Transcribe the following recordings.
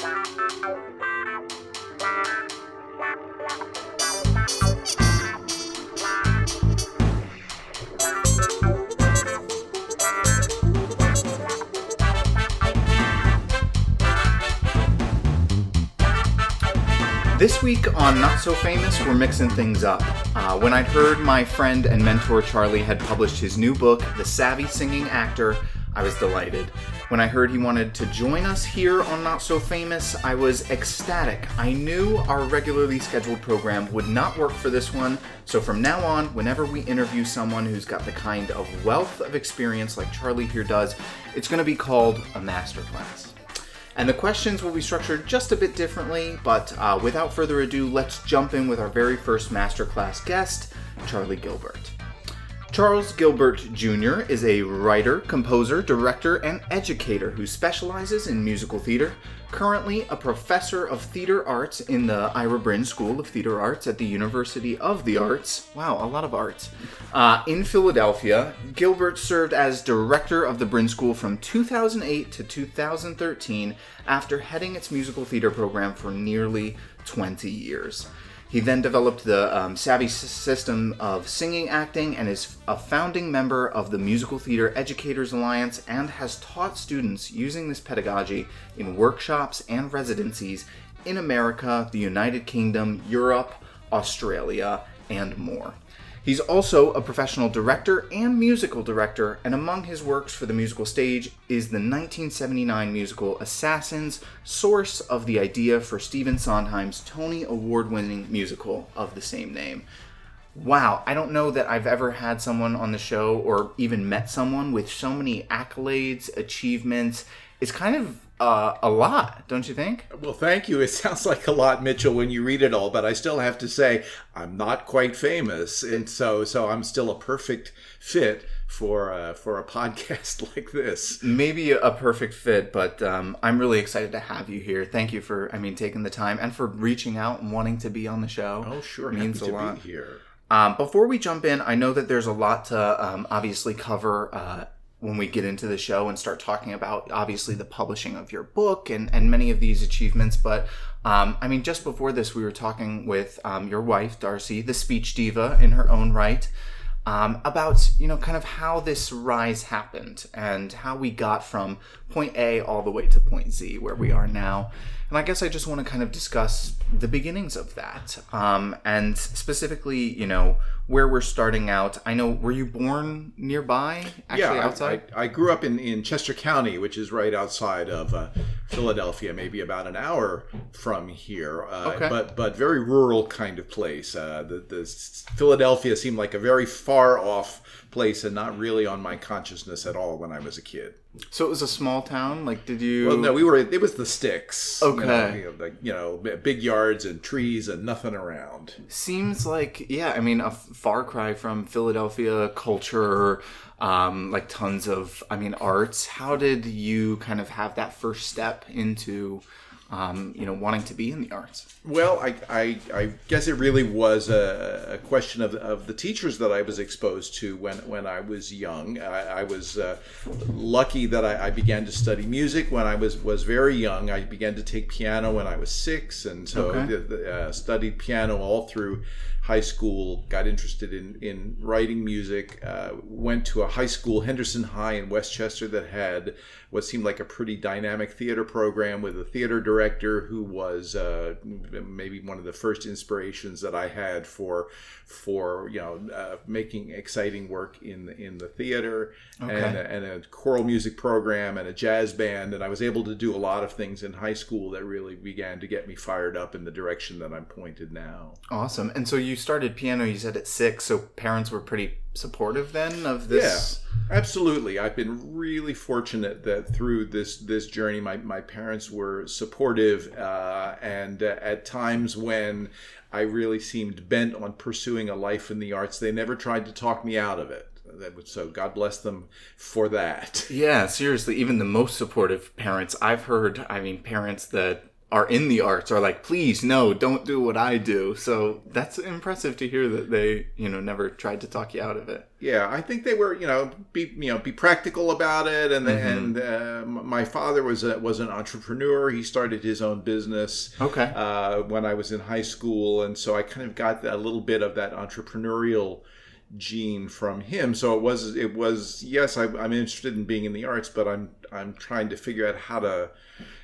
This week on Not So Famous, we're mixing things up. Uh, when I'd heard my friend and mentor Charlie had published his new book, The SAVI Singing Actor, I was delighted. When I heard he wanted to join us here on Not So Famous, I was ecstatic. I knew our regularly scheduled program would not work for this one, so from now on, whenever we interview someone who's got the kind of wealth of experience like Charlie here does, it's going to be called a masterclass. And the questions will be structured just a bit differently, but uh, without further ado, let's jump in with our very first masterclass guest, Charlie Gilbert. Charles Gilbert Jr. is a writer, composer, director, and educator who specializes in musical theater, currently a professor of theater arts in the Ira Brind School of Theater Arts at the University of the Arts. Wow, a lot of arts. Uh, in Philadelphia, Gilbert served as director of the Brind School from 2008 to 2013 after heading its musical theater program for nearly 20 years. He then developed the um, SAVI S- System of Singing Acting and is a founding member of the Musical Theater Educators Alliance and has taught students using this pedagogy in workshops and residencies in America, the United Kingdom, Europe, Australia, and more. He's also a professional director and musical director, and among his works for the musical stage is the 1979 musical Assassins, source of the idea for Stephen Sondheim's Tony Award winning musical of the same name. Wow, I don't know that I've ever had someone on the show or even met someone with so many accolades, achievements. It's kind of uh, a lot, don't you think? Well, thank you. It sounds like a lot, Mitchell, when you read it all, but I still have to say I'm not quite famous, and so so I'm still a perfect fit for uh, for a podcast like this. Maybe a perfect fit, but um, I'm really excited to have you here. Thank you for, I mean, taking the time and for reaching out and wanting to be on the show. Oh, sure, It means happy a to lot. be here. Um, before we jump in, I know that there's a lot to um, obviously cover uh, when we get into the show and start talking about obviously the publishing of your book and, and many of these achievements. But um, I mean, just before this, we were talking with um, your wife, Darcy, the speech diva in her own right. Um, about you know kind of how this rise happened and how we got from point A all the way to point Z where we are now, and I guess I just want to kind of discuss the beginnings of that um, and specifically you know where we're starting out. I know were you born nearby actually yeah, I- outside? I, I grew up in, in Chester County, which is right outside of uh, Philadelphia, maybe about an hour from here. Uh, Okay. But but very rural kind of place. Uh, the, the Philadelphia seemed like a very far off place and not really on my consciousness at all when I was a kid. So it was a small town. Like did you? Well, no, we were. It was the sticks. Okay. you know, like you know, big yards and trees and nothing around. Seems like yeah. I mean, a f- far cry from Philadelphia culture, um, like tons of I mean arts. How did you kind of have that first step into, um, you know, wanting to be in the arts? Well, I, I, I guess it really was a, a question of, of the teachers that I was exposed to when, when I was young. I, I was uh, lucky that I, I began to study music when I was, was very young. I began to take piano when I was six, and so Okay. uh, studied piano all through high school. Got interested in, in writing music. Uh, went to a high school, Henderson High in West Chester, that had what seemed like a pretty dynamic theater program with a theater director who was uh, maybe one of the first inspirations that I had for for you know uh, making exciting work in the, in the theater and, a, and a choral music program and a jazz band and I was able to do a lot of things in high school that really began to get me fired up in the direction that I'm pointed now. Awesome. And so you started piano. You said at six. So parents were pretty supportive then of this. yeah Absolutely. I've been really fortunate that through this this journey, my, my parents were supportive, uh, and uh, at times when I really seemed bent on pursuing a life in the arts, they never tried to talk me out of it. That was, so God bless them for that. Yeah, seriously, even the most supportive parents I've heard, I mean, parents that are in the arts are like, please, no, don't do what I do. So that's impressive to hear that they, you know, never tried to talk you out of it. Yeah, I think they were, you know, be you know, be practical about it. And and uh, my father was a, was an entrepreneur. He started his own business. Okay. Uh, when I was in high school, and so I kind of got a little bit of that entrepreneurial gene from him. So it was it was yes, I, I'm interested in being in the arts, but I'm I'm trying to figure out how to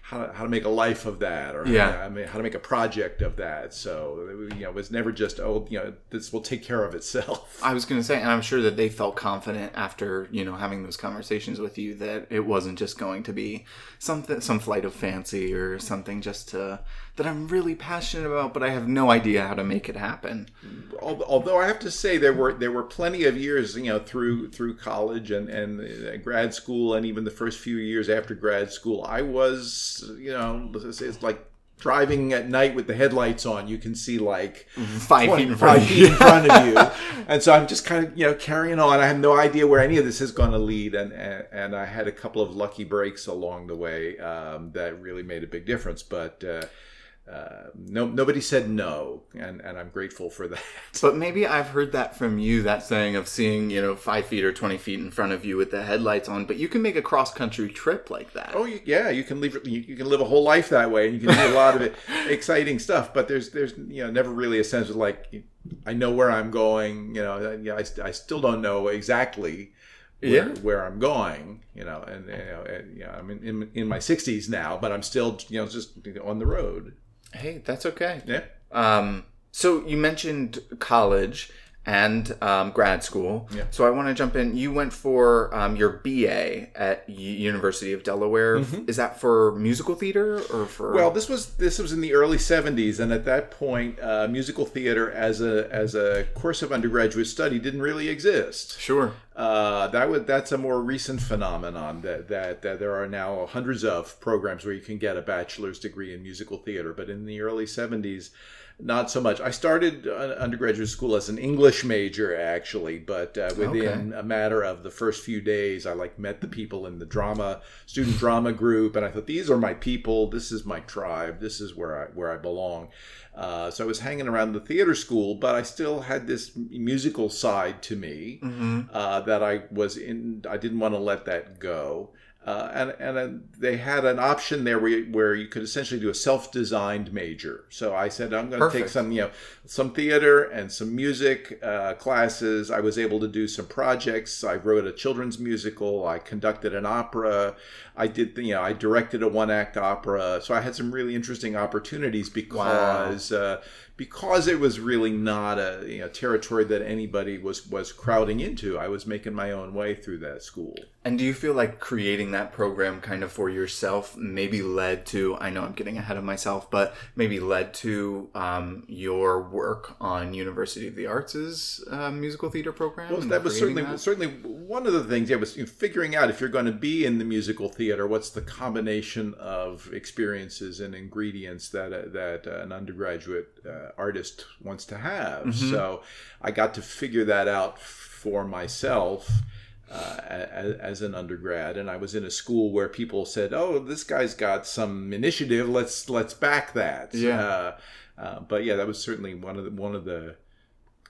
how to, how to make a life of that or Yeah. I mean how to make a project of that. So you know, it was never just oh you know this will take care of itself. I was going to say, and I'm sure that they felt confident after you know having those conversations with you that it wasn't just going to be something, some flight of fancy or something just to that I'm really passionate about, but I have no idea how to make it happen. Although I have to say there were there were plenty of years you know through through college and and grad school and even the first few years after grad school I was you know it's like driving at night with the headlights on. You can see like Five feet in front five of feet you. in front of you. And so I'm just kind of you know carrying on. I have no idea where any of this is going to lead and, and and I had a couple of lucky breaks along the way um, that really made a big difference. But uh, uh, no, nobody said no, and, and I'm grateful for that. But maybe I've heard that from you, that saying of seeing, you know, five feet or 20 feet in front of you with the headlights on, but you can make a cross country trip like that. Oh yeah, you can live you, you can live a whole life that way, and you can do a lot of it, exciting stuff. But there's there's you know never really a sense of like I know where I'm going. You know, I, I still don't know exactly. Where, Yeah. where I'm going, you know, and, you know, and, you know, I'm in, in in my 60s now, but I'm still, you know, just on the road. Hey, that's okay. Yeah. Um, so you mentioned college and um, grad school. Yeah. So I want to jump in. You went for um, your BA at U- University of Delaware. Is that for musical theater or for? Well, this was this was in the early '70s, and at that point, uh, musical theater as a as a course of undergraduate study didn't really exist. sure. Uh, that would that's a more recent phenomenon that, that that there are now hundreds of programs where you can get a bachelor's degree in musical theater. But in the early '70s, not so much. I started uh, undergraduate school as an English major, actually, but uh, within a matter of the first few days, I like met the people in the drama student drama group, and I thought these are my people. This is my tribe. This is where I where I belong. Uh, so I was hanging around the theater school, but I still had this musical side to me uh, that I was in. I didn't want to let that go. Uh, and and uh, they had an option there where you, where you could essentially do a self-designed major. So I said I'm going to take some you know some theater and some music uh, classes. I was able to do some projects. I wrote a children's musical. I conducted an opera. I did you know I directed a one-act opera. So I had some really interesting opportunities because uh, because it was really not a you know, territory that anybody was was crowding into. I was making my own way through that school. And do you feel like creating that program kind of for yourself maybe led to, I know I'm getting ahead of myself, but maybe led to um, your work on University of the Arts' uh, musical theater program? Well, that was certainly that? certainly one of the things. Yeah, was you know, figuring out if you're going to be in the musical theater, what's the combination of experiences and ingredients that uh, that uh, an undergraduate uh, artist wants to have. Mm-hmm. So I got to figure that out for myself. Uh, as, as an undergrad, and I was in a school where people said, "Oh, this guy's got some initiative. Let's let's back that." Yeah. Uh, uh, but yeah, that was certainly one of the one of the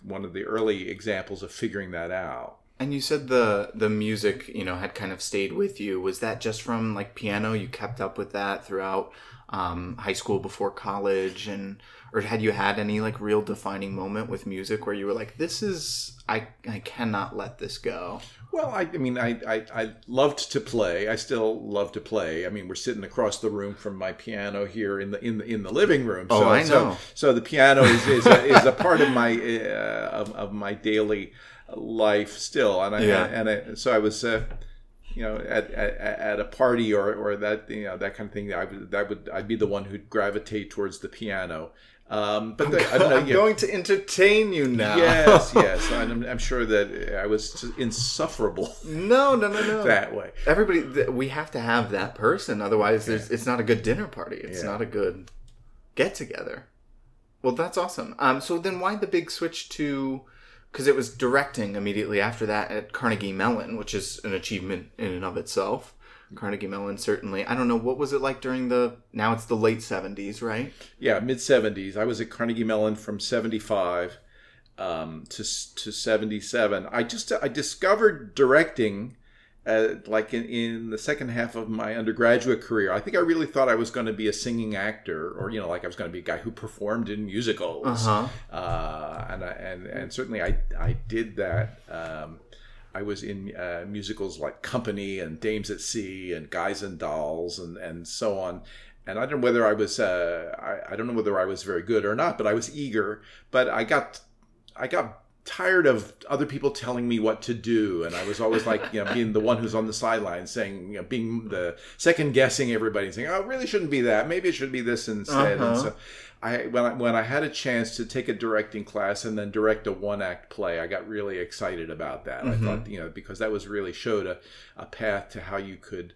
one of the early examples of figuring that out. And you said the the music, you know, had kind of stayed with you. Was that just from like piano? You kept up with that throughout um, high school before college, and or had you had any like real defining moment with music where you were like, "This is I I cannot let this go." Well, I, I mean, I, I, I loved to play. I still love to play. I mean, we're sitting across the room from my piano here in the in the in the living room. Oh, so, I So, know. so the piano is is a, is a part of my uh, of, of my daily life still, and I Yeah. and I, so I was. Uh, you know, at, at, at a party or, or that you know that kind of thing, I would that would I'd be the one who'd gravitate towards the piano. Um, but the, I don't know. I'm yeah. going to entertain you now. Yes, yes. I'm, I'm sure that I was insufferable no, no, no, no. that way. Everybody, th- we have to have that person. Otherwise, there's, it's not a good dinner party. It's Yeah. not a good get together. Well, that's awesome. Um, so then why the big switch to? Because it was directing immediately after that at Carnegie Mellon, which is an achievement in and of itself. Carnegie Mellon certainly. I don't know what was it like during the now it's the late seventies, right? Yeah, mid seventies. I was at Carnegie Mellon from seventy five um, to to seventy seven. I just I discovered directing. Uh, like in, in the second half of my undergraduate career, I think I really thought I was going to be a singing actor, or you know, like I was going to be a guy who performed in musicals. Uh-huh. Uh, and I, and and certainly I I did that. Um, I was in uh, musicals like Company and Dames at Sea and Guys and Dolls and and so on. And I don't know whether I was uh, I, I don't know whether I was very good or not, but I was eager. But I got I got tired of other people telling me what to do. And i was always like you know being the one who's on the sidelines saying you know being the second guessing everybody saying oh it really shouldn't be that. Maybe it should be this instead. Uh-huh. and so i when i when i had a chance to take a directing class and then direct a one act play i got really excited about that. I thought you know because that was really showed a, a path to how you could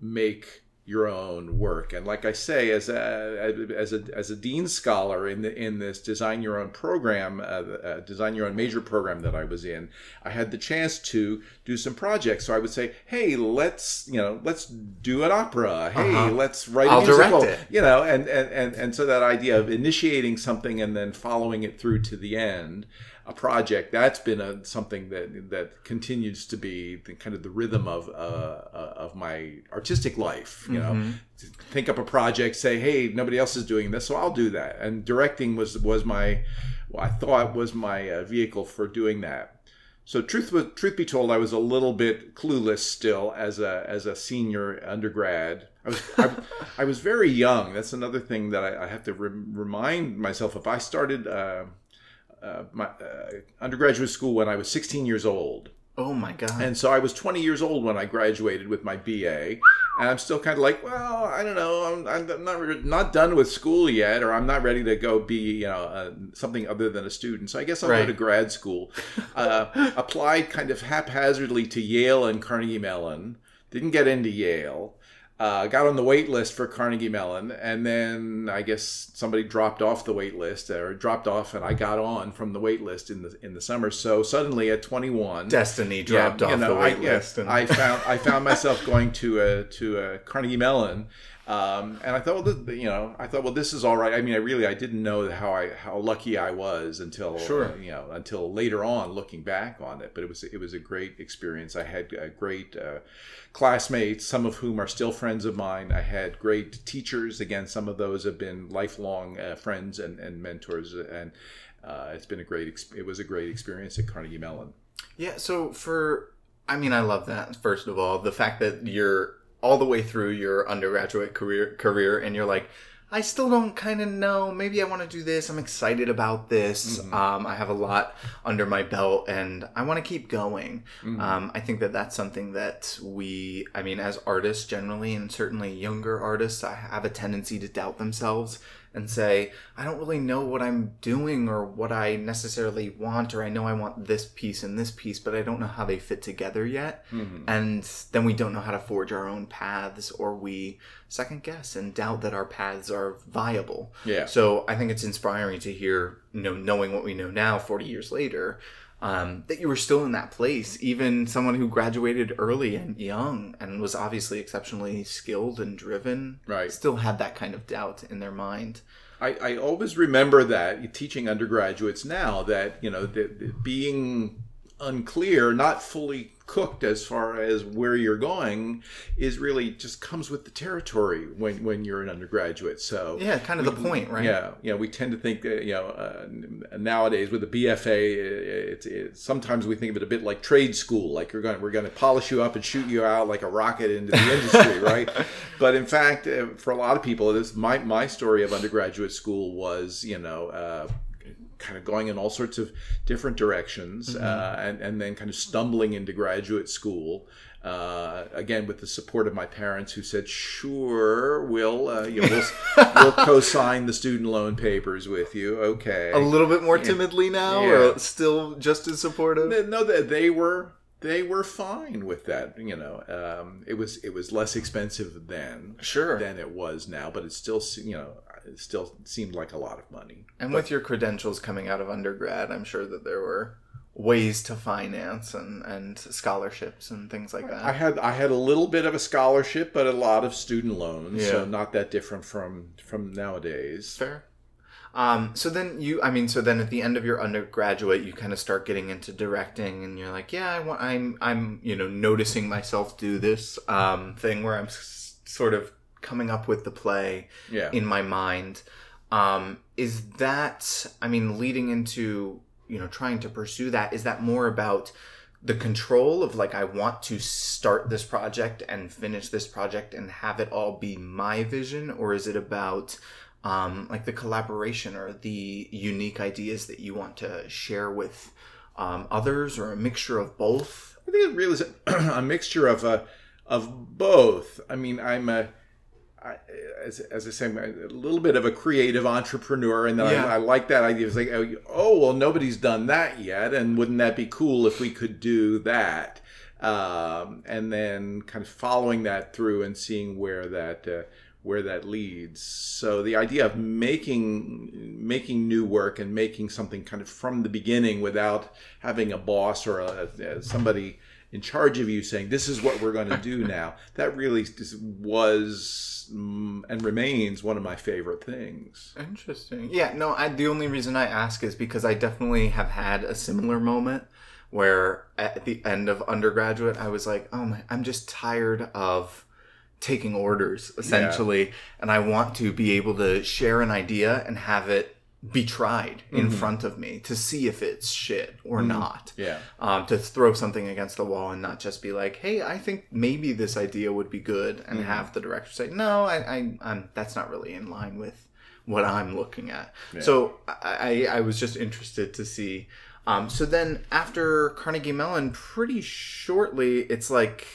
make your own work. And like I say, as a as a as a dean scholar in the in this design your own program, uh, uh, design your own major program that I was in, I had the chance to do some projects. So I would say, hey, let's you know let's do an opera. Hey, Uh-huh. let's write I'll a musical. direct it. You know, and, and and and so that idea of initiating something and then following it through to the end a project that's been a, something that that continues to be the, kind of the rhythm of uh, uh, of my artistic life. You know, think up a project, say, "Hey, nobody else is doing this, so I'll do that." And directing was was my, well, I thought was my uh, vehicle for doing that. So truth was, truth be told, I was a little bit clueless still as a as a senior undergrad. I was I, I was very young. That's another thing that I, I have to re- remind myself of. I started. Uh, uh, my uh, undergraduate school when I was 16 years old. Oh my god. And so I was 20 years old when I graduated with my BA. And I'm still kind of like, well, I don't know. I'm, I'm not re- not done with school yet, or I'm not ready to go be, you know, uh, something other than a student. So I guess I'll Right. go to grad school. Uh, applied kind of haphazardly to Yale and Carnegie Mellon. Didn't get into Yale. Uh, got on the wait list for Carnegie Mellon, and then I guess somebody dropped off the wait list, or dropped off, and I got on from the wait list in the in the summer. So suddenly at 21, Destiny dropped off the wait I, yeah, and- I found I found myself going to a to a Carnegie Mellon, um, and I thought, well, this, you know, I thought, well, this is all right. I mean, I really I didn't know how I how lucky I was until Sure. uh, you know until later on looking back on it. But it was it was a great experience. I had uh, great uh, classmates, some of whom are still friends of mine. I had great teachers. Again, some of those have been lifelong uh, friends and, and mentors, and uh, it's been a great. Ex- it was a great experience at Carnegie Mellon. Yeah, so for I mean I love that first of all, the fact that you're all the way through your undergraduate career career and you're like I still don't kind of know. Maybe I want to do this. I'm excited about this. Um, I have a lot under my belt, and I want to keep going. Um, I think that that's something that we, I mean, as artists generally, and certainly younger artists, I have a tendency to doubt themselves and say, I don't really know what I'm doing or what I necessarily want, or I know I want this piece and this piece, but I don't know how they fit together yet. Mm-hmm. And then we don't know how to forge our own paths, or we second guess and doubt that our paths are viable. Yeah. So I think it's inspiring to hear, you know, knowing what we know now, 40 years later, um, that you were still in that place. Even someone who graduated early and young and was obviously exceptionally skilled and driven, Right. still had that kind of doubt in their mind. I, I always remember that teaching undergraduates now that you know that being unclear, not fully cooked as far as where you're going, is really just comes with the territory when when you're an undergraduate. So Yeah, kind of the point, right? yeah, you know, we tend to think that you know uh, nowadays with the BFA, it's, it's sometimes we think of it a bit like trade school, like you're going we're going to polish you up and shoot you out like a rocket into the industry, right? But in fact, uh, for a lot of people, this my my story of undergraduate school was you know. Uh, kind of going in all sorts of different directions uh, and, and then kind of stumbling into graduate school uh, again with the support of my parents who said sure we'll uh, you know, we'll, we'll co-sign the student loan papers with you okay A little bit more timidly now, Yeah. or still just as supportive? no that they were they were fine with that you know um, it was it was less expensive then Sure. than it was now but it still you know it still seemed like a lot of money And with your credentials coming out of undergrad, I'm sure that there were ways to finance and, and scholarships and things like that. I had I had a little bit of a scholarship, but a lot of student loans, Yeah. so not that different from from nowadays. Fair. Um, so then you, I mean, so then at the end of your undergraduate, you kind of start getting into directing, and you're like, yeah, I want, I'm, I'm, you know, noticing myself do this um, thing where I'm s- sort of coming up with the play Yeah, in my mind. Um, is that, I mean, leading into, you know, trying to pursue that, is that more about the control of like, I want to start this project and finish this project and have it all be my vision? Or is it about, um, like the collaboration or the unique ideas that you want to share with um, others or a mixture of both? I think it really is a, a mixture of uh, of both. I mean, I'm a I, as, as I say, I'm a little bit of a creative entrepreneur, and Yeah. I, I like that idea. It's like, oh, oh, well, nobody's done that yet, and wouldn't that be cool if we could do that? Um, and then kind of following that through and seeing where that uh, where that leads. So the idea of making making new work and making something kind of from the beginning without having a boss or a, a- somebody in charge of you saying this is what we're going to do now. That really just was mm, and remains one of my favorite things. Interesting. Yeah, no, I, the only reason I ask is because I definitely have had a similar moment where at the end of undergraduate, I was like, oh my, I'm just tired of taking orders, essentially. And I want to be able to share an idea and have it be tried in front of me to see if it's shit or not. Yeah. Um, to throw something against the wall and not just be like, "Hey, I think maybe this idea would be good," and have the director say, "No, I, I, I'm that's not really in line with what I'm looking at." So I, I, I was just interested to see. Um, so then after Carnegie Mellon, pretty shortly, it's like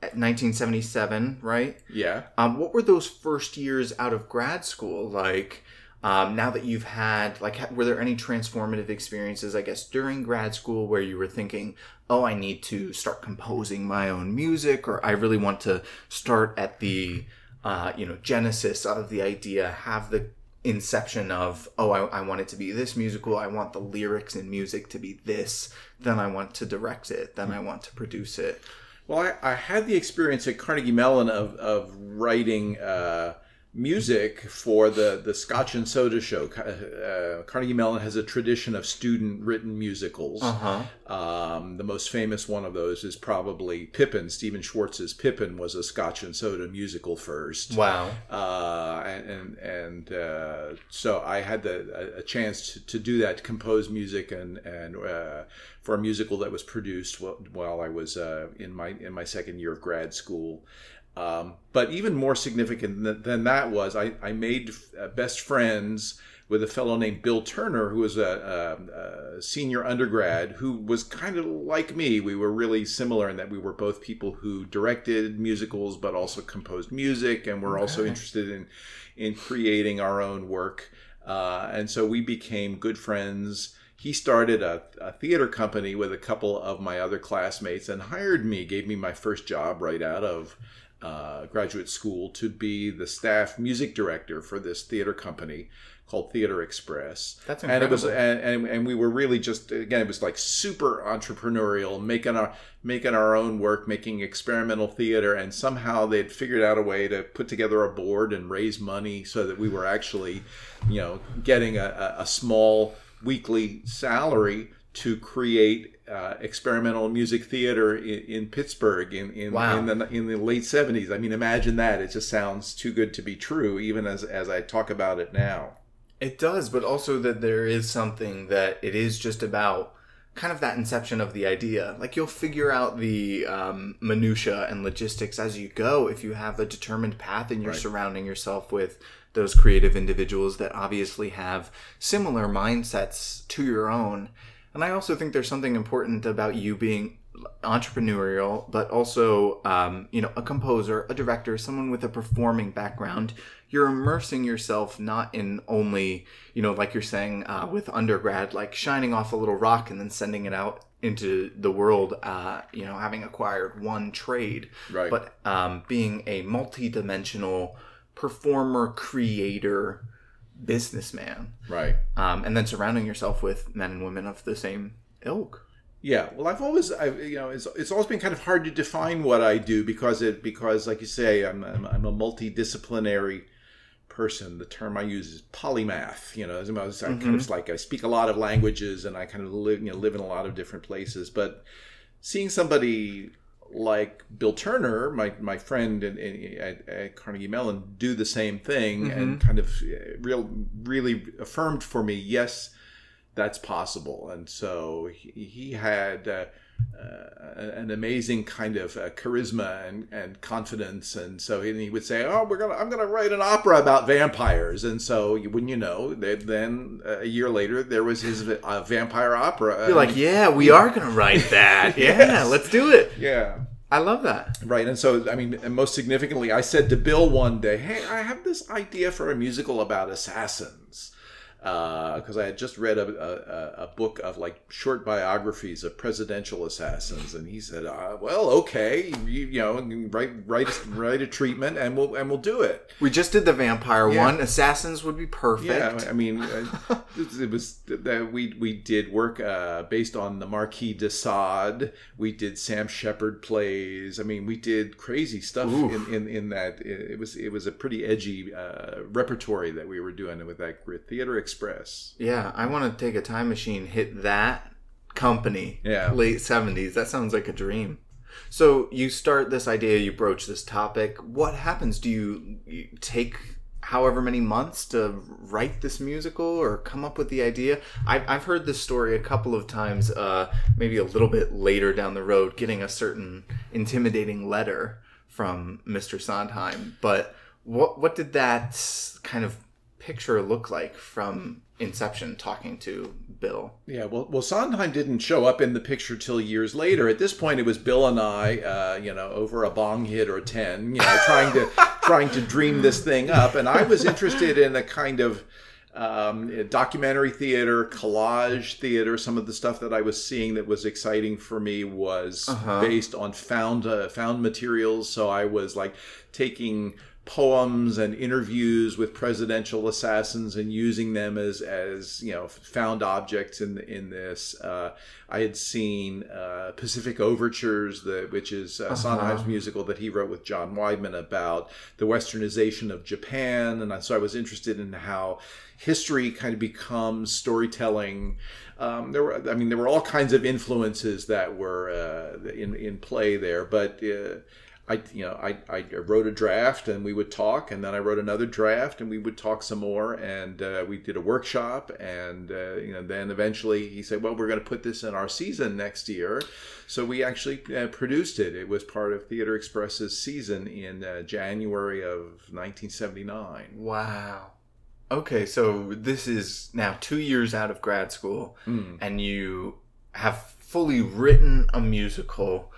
1977, right? Yeah. Um, what were those first years out of grad school like? Um, now that you've had, like, were there any transformative experiences, I guess, during grad school where you were thinking, oh, I need to start composing my own music, or I really want to start at the, uh, you know, genesis of the idea, have the inception of, oh, I, I want it to be this musical, I want the lyrics and music to be this, then I want to direct it, then I want to produce it. Well, I, I had the experience at Carnegie Mellon of, of writing uh, music for the, the Scotch and Soda show. Uh, Carnegie Mellon has a tradition of student written musicals. Uh huh. Um, the most famous one of those is probably Pippin. Stephen Schwartz's Pippin was a Scotch and Soda musical first. Wow. Uh, and and, and uh, so I had the, a, a chance to, to do that, to compose music and and uh, for a musical that was produced wh- while I was uh, in my in my second year of grad school. Um, but even more significant than, than that was I, I made uh, best friends with a fellow named Bill Turner, who was a, a, a senior undergrad, who was kind of like me. We were really similar in that we were both people who directed musicals, but also composed music, and were also interested in in creating our own work. Uh, and so we became good friends. He started a, a theater company with a couple of my other classmates and hired me, gave me my first job right out of uh, graduate school to be the staff music director for this theater company called Theater Express. That's And it was, incredible. and, and, and we were really just again, it was like super entrepreneurial, making our making our own work, making experimental theater, and somehow they'd figured out a way to put together a board and raise money so that we were actually, you know, getting a, a small weekly salary to create uh, experimental music theater in, in Pittsburgh in in, Wow. in the in the late seventies. I mean, imagine that! It just sounds too good to be true, even as as I talk about it now. It does, but also that there is something that it is just about kind of that inception of the idea. Like you'll figure out the um, minutia and logistics as you go if you have a determined path and you're Right. surrounding yourself with those creative individuals that obviously have similar mindsets to your own. And I also think there's something important about you being entrepreneurial, but also, um, you know, a composer, a director, someone with a performing background. You're immersing yourself not in only, you know, like you're saying uh, with undergrad, like shining off a little rock and then sending it out into the world, uh, you know, having acquired one trade, Right. but um, being a multi-dimensional performer, creator, businessman, Right. um, and then surrounding yourself with men and women of the same ilk. Yeah, well, I've always, I, you know, it's, it's always been kind of hard to define what I do because it because, like you say, I'm I'm, I'm a multidisciplinary person. The term I use is polymath. You know, I was, I kind of like I speak a lot of languages and I kind of live, you know, live in a lot of different places. But seeing somebody like Bill Turner, my my friend in, in, at, at Carnegie Mellon, do the same thing and kind of uh, real really affirmed for me, yes, that's possible. And so he, he had. Uh, uh, an amazing kind of uh, charisma and, and confidence, and so he, he would say, "Oh, we're gonna, I'm gonna write an opera about vampires." And so, you- wouldn't you know, that then uh, a year later there was his uh, vampire opera. You're like, yeah, we are gonna write that. Yeah, let's do it. yeah, I love that. Right, and so I mean, and most significantly, I said to Bill one day, "Hey, I have this idea for a musical about assassins." Because I had just read a, a, a book of like short biographies of presidential assassins, and he said, uh, "Well, okay, you, you know, write write a, write a treatment, and we'll and we'll do it." We just did the vampire Yeah. one. Assassins would be perfect. Yeah, I mean, uh, it was that we we did work uh, based on the Marquis de Sade. We did Sam Shepard plays. I mean, we did crazy stuff in, in, in that. It was it was a pretty edgy uh, repertory that we were doing with that grit. Theater Express. Yeah, I want to take a time machine, hit that company. Yeah. Late 70s. That sounds like a dream. So you start this idea, you broach this topic. What happens? Do you, you take however many months to write this musical or come up with the idea? I've, I've heard this story a couple of times, uh, maybe a little bit later down the road, getting a certain intimidating letter from Mr. Sondheim. But what, what did that kind of picture look like from inception talking to bill Yeah, well, well, Sondheim didn't show up in the picture till years later. At this point, it was Bill and I, uh, you know, over a bong hit or ten, you know, trying to trying to dream this thing up. And I was interested in a kind of um, documentary theater, collage theater. Some of the stuff that I was seeing that was exciting for me was based on found uh, found materials. So I was like taking poems and interviews with presidential assassins and using them as as you know found objects in in this. Uh, I had seen uh, Pacific Overtures, the, which is uh, Sondheim's musical that he wrote with John Weidman about the westernization of Japan, and so I was interested in how history kind of becomes storytelling. Um, there were, I mean, there were all kinds of influences that were uh, in in play there, but. I, you know, I, I wrote a draft and we would talk, and then I wrote another draft and we would talk some more, and uh, we did a workshop, and uh, you know, then eventually he said, well, we're going to put this in our season next year, so we actually uh, produced it. It was part of Theater Express's season in uh, January of 1979. wow okay so this is now two years out of grad school Hmm. and you have fully written a musical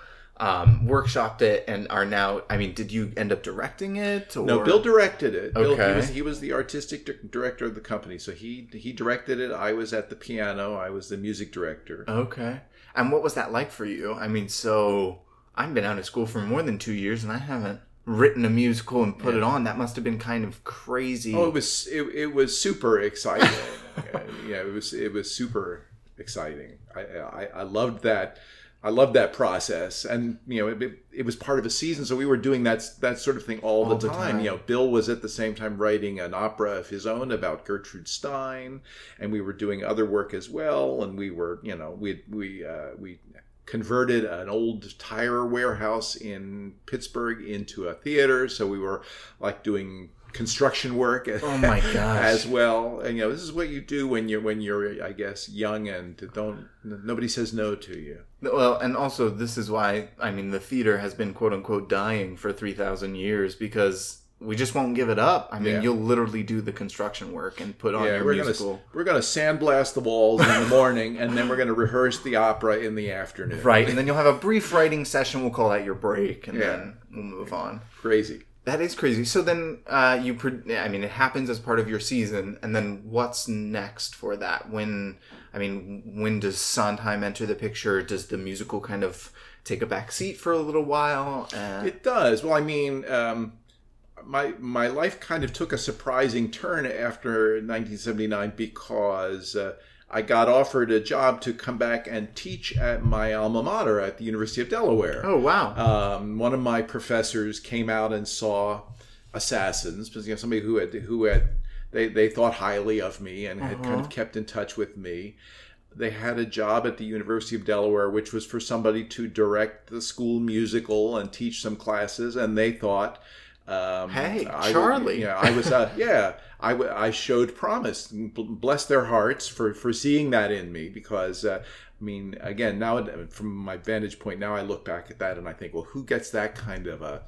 um, workshopped it and are now i mean did you end up directing it or No, Bill directed it. Bill, Okay. he was he was the artistic di- director of the company, so he he directed it. I was at the piano. I was the music director. okay and what was that like for you i mean so i've been out of school for more than two years and i haven't written a musical and put it on that must have been kind of crazy Oh, it was it, it was super exciting. yeah, it was it was super exciting. I, I I loved that. I loved that process, and you know, it, it was part of a season, so we were doing that that sort of thing all, All the, the time. time. You know, Bill was at the same time writing an opera of his own about Gertrude Stein, and we were doing other work as well. And we were, you know, we we uh, we converted an old tire warehouse in Pittsburgh into a theater, so we were like doing construction work Oh my gosh. as well and you know this is what you do when you're when you're i guess young and don't nobody says no to you Well, and also this is why I mean the theater has been quote unquote dying for three thousand years because we just won't give it up. I mean, Yeah. you'll literally do the construction work and put on your we're musical. gonna we're gonna sandblast the walls in the morning and then we're gonna rehearse the opera in the afternoon Right, and then you'll have a brief writing session. We'll call that your break, and Yeah. then we'll move on. crazy That is crazy. So then, uh, you, pro- I mean, it happens as part of your season, and then what's next for that? When, I mean, when does Sondheim enter the picture? Does the musical kind of take a back seat for a little while? Uh, It does. Well, I mean, um, my my life kind of took a surprising turn after 1979 because uh, I got offered a job to come back and teach at my alma mater at the University of Delaware. Oh wow! Um, one of my professors came out and saw Assassins, you know, somebody who had who had they, they thought highly of me and had kind of kept in touch with me. They had a job at the University of Delaware, which was for somebody to direct the school musical and teach some classes, and they thought. Um, Hey, I Charlie. yeah, I was. Uh, yeah, I, w- I showed promise. Bless their hearts for for seeing that in me, because uh, I mean, again, now from my vantage point, now I look back at that and I think, well, who gets that kind of a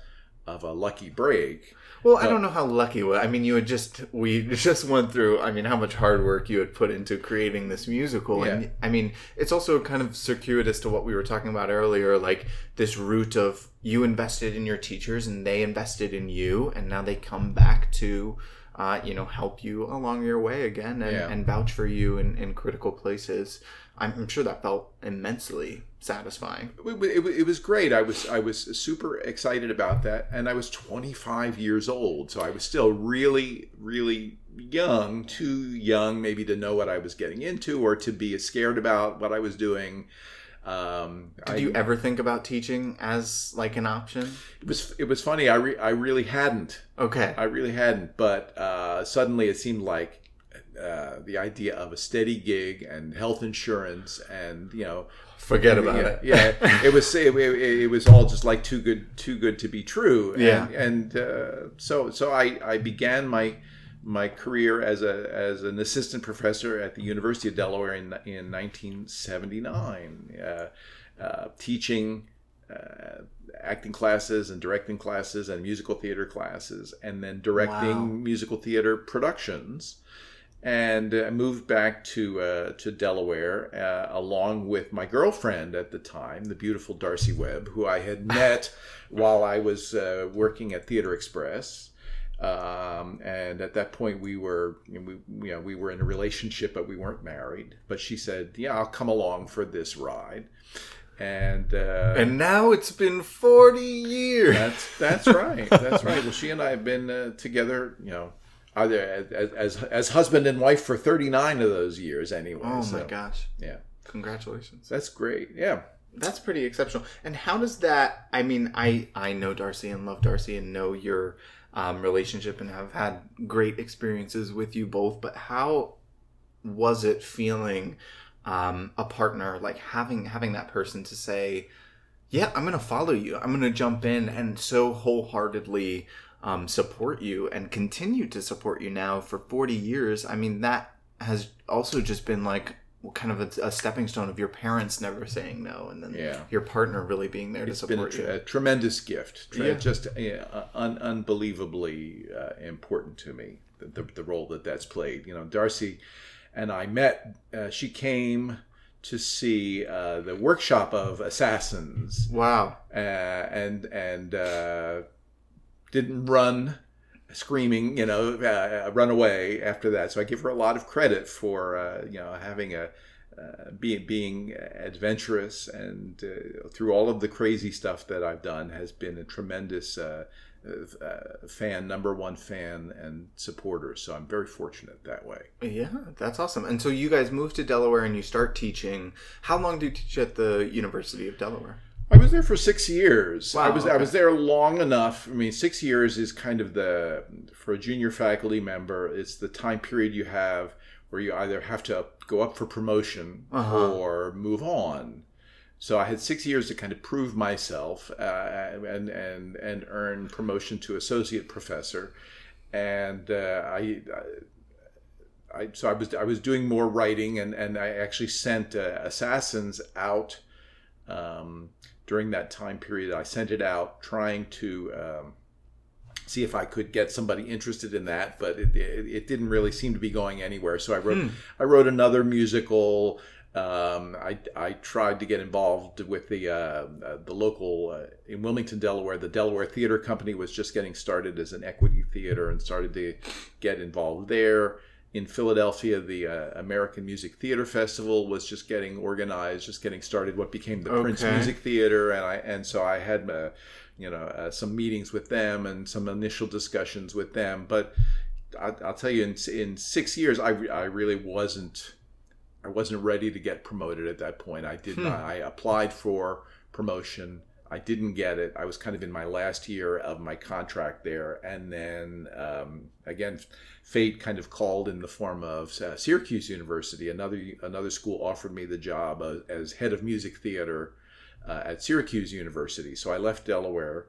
of a lucky break? Well, I don't know how lucky. was. I mean, you had just we just went through. I mean, how much hard work you had put into creating this musical, and I mean, it's also kind of circuitous to what we were talking about earlier, like this root of you invested in your teachers and they invested in you, and now they come back to. Uh, you know, help you along your way again and, Yeah. and vouch for you in, in critical places. I'm, I'm sure that felt immensely satisfying. It, it, it was great. I was I was super excited about that, and I was 25 years old, so I was still really really young, too young maybe to know what I was getting into or to be scared about what I was doing. Um, Did I- you ever think about teaching as like an option? It was it was funny. I re, I really hadn't. Okay. I really hadn't. But uh, suddenly it seemed like uh, the idea of a steady gig and health insurance and you know Forget about yeah, it. yeah, it was it, it, was all just like too good too good to be true. And, Yeah. and uh, so so I, I began my my career as a as an assistant professor at the University of Delaware in in 1979, uh, uh, teaching. Uh, acting classes and directing classes and musical theater classes and then directing Wow. musical theater productions and uh, I moved back to uh, to Delaware uh, along with my girlfriend at the time, the beautiful Darcy Webb, who I had met while I was uh, working at Theater Express. Um, and at that point, we were you know, we, you know we were in a relationship, but we weren't married. But she said, "Yeah, I'll come along for this ride." And uh, And now it's been 40 years. that's that's right. That's right. Well, she and I have been uh, together, you know, either as, as as husband and wife for thirty nine of those years, anyway. Oh so, my gosh. Yeah, Congratulations. that's great. Yeah, That's pretty exceptional. And how does that I mean, I I know Darcy and love Darcy and know your um, relationship and have had great experiences with you both, but how was it feeling um, a partner like having having that person to say, "Yeah, I'm going to follow you. I'm going to jump in and so wholeheartedly um, support you and continue to support you now for 40 years." I mean, that has also just been like kind of a, a stepping stone of your parents never saying no, and then Yeah. your partner really being there it's to been a, support tr- you. a tremendous gift. Yeah. Just uh, un- unbelievably uh, important to me. The, the, the role that that's played. You know, Darcy and I met. Uh, she came to see uh, the workshop of assassins. Wow. uh, and and uh, didn't run screaming, you know, uh, run away after that. So I give her a lot of credit for uh, you know having a uh, being being adventurous and uh, through all of the crazy stuff that I've done has been a tremendous uh, uh, fan, number one fan and supporter. So I'm very fortunate that way. Yeah, that's awesome. And so you guys moved to Delaware and you start teaching. How long do you teach at the University of Delaware? I was there for six years. Wow, I was I was there long enough. I mean, six years is kind of the for a junior faculty member. It's the time period you have where you either have to go up for promotion Uh-huh. or move on. So I had six years to kind of prove myself uh, and and and earn promotion to associate professor. And uh, I, I so I was I was doing more writing and and I actually sent uh, Assassins out um, during that time period. I sent it out trying to um, see if I could get somebody interested in that, but it, it, it didn't really seem to be going anywhere. So I wrote Hmm. I wrote another musical. Um, I, I tried to get involved with the uh, uh, the local uh, in Wilmington, Delaware. The Delaware Theater Company was just getting started as an equity theater and started to get involved there. In Philadelphia, the uh, American Music Theater Festival was just getting organized, just getting started. What became the Prince Music Theater, and I and so I had uh, you know uh, some meetings with them and some initial discussions with them. But I, I'll tell you, in in six years, I, I really wasn't I wasn't ready to get promoted at that point. I did not. I applied for promotion. I didn't get it. I was kind of in my last year of my contract there, and then um, again, fate kind of called in the form of uh, Syracuse University. Another another school offered me the job uh, as head of music theater uh, at Syracuse University. So I left Delaware.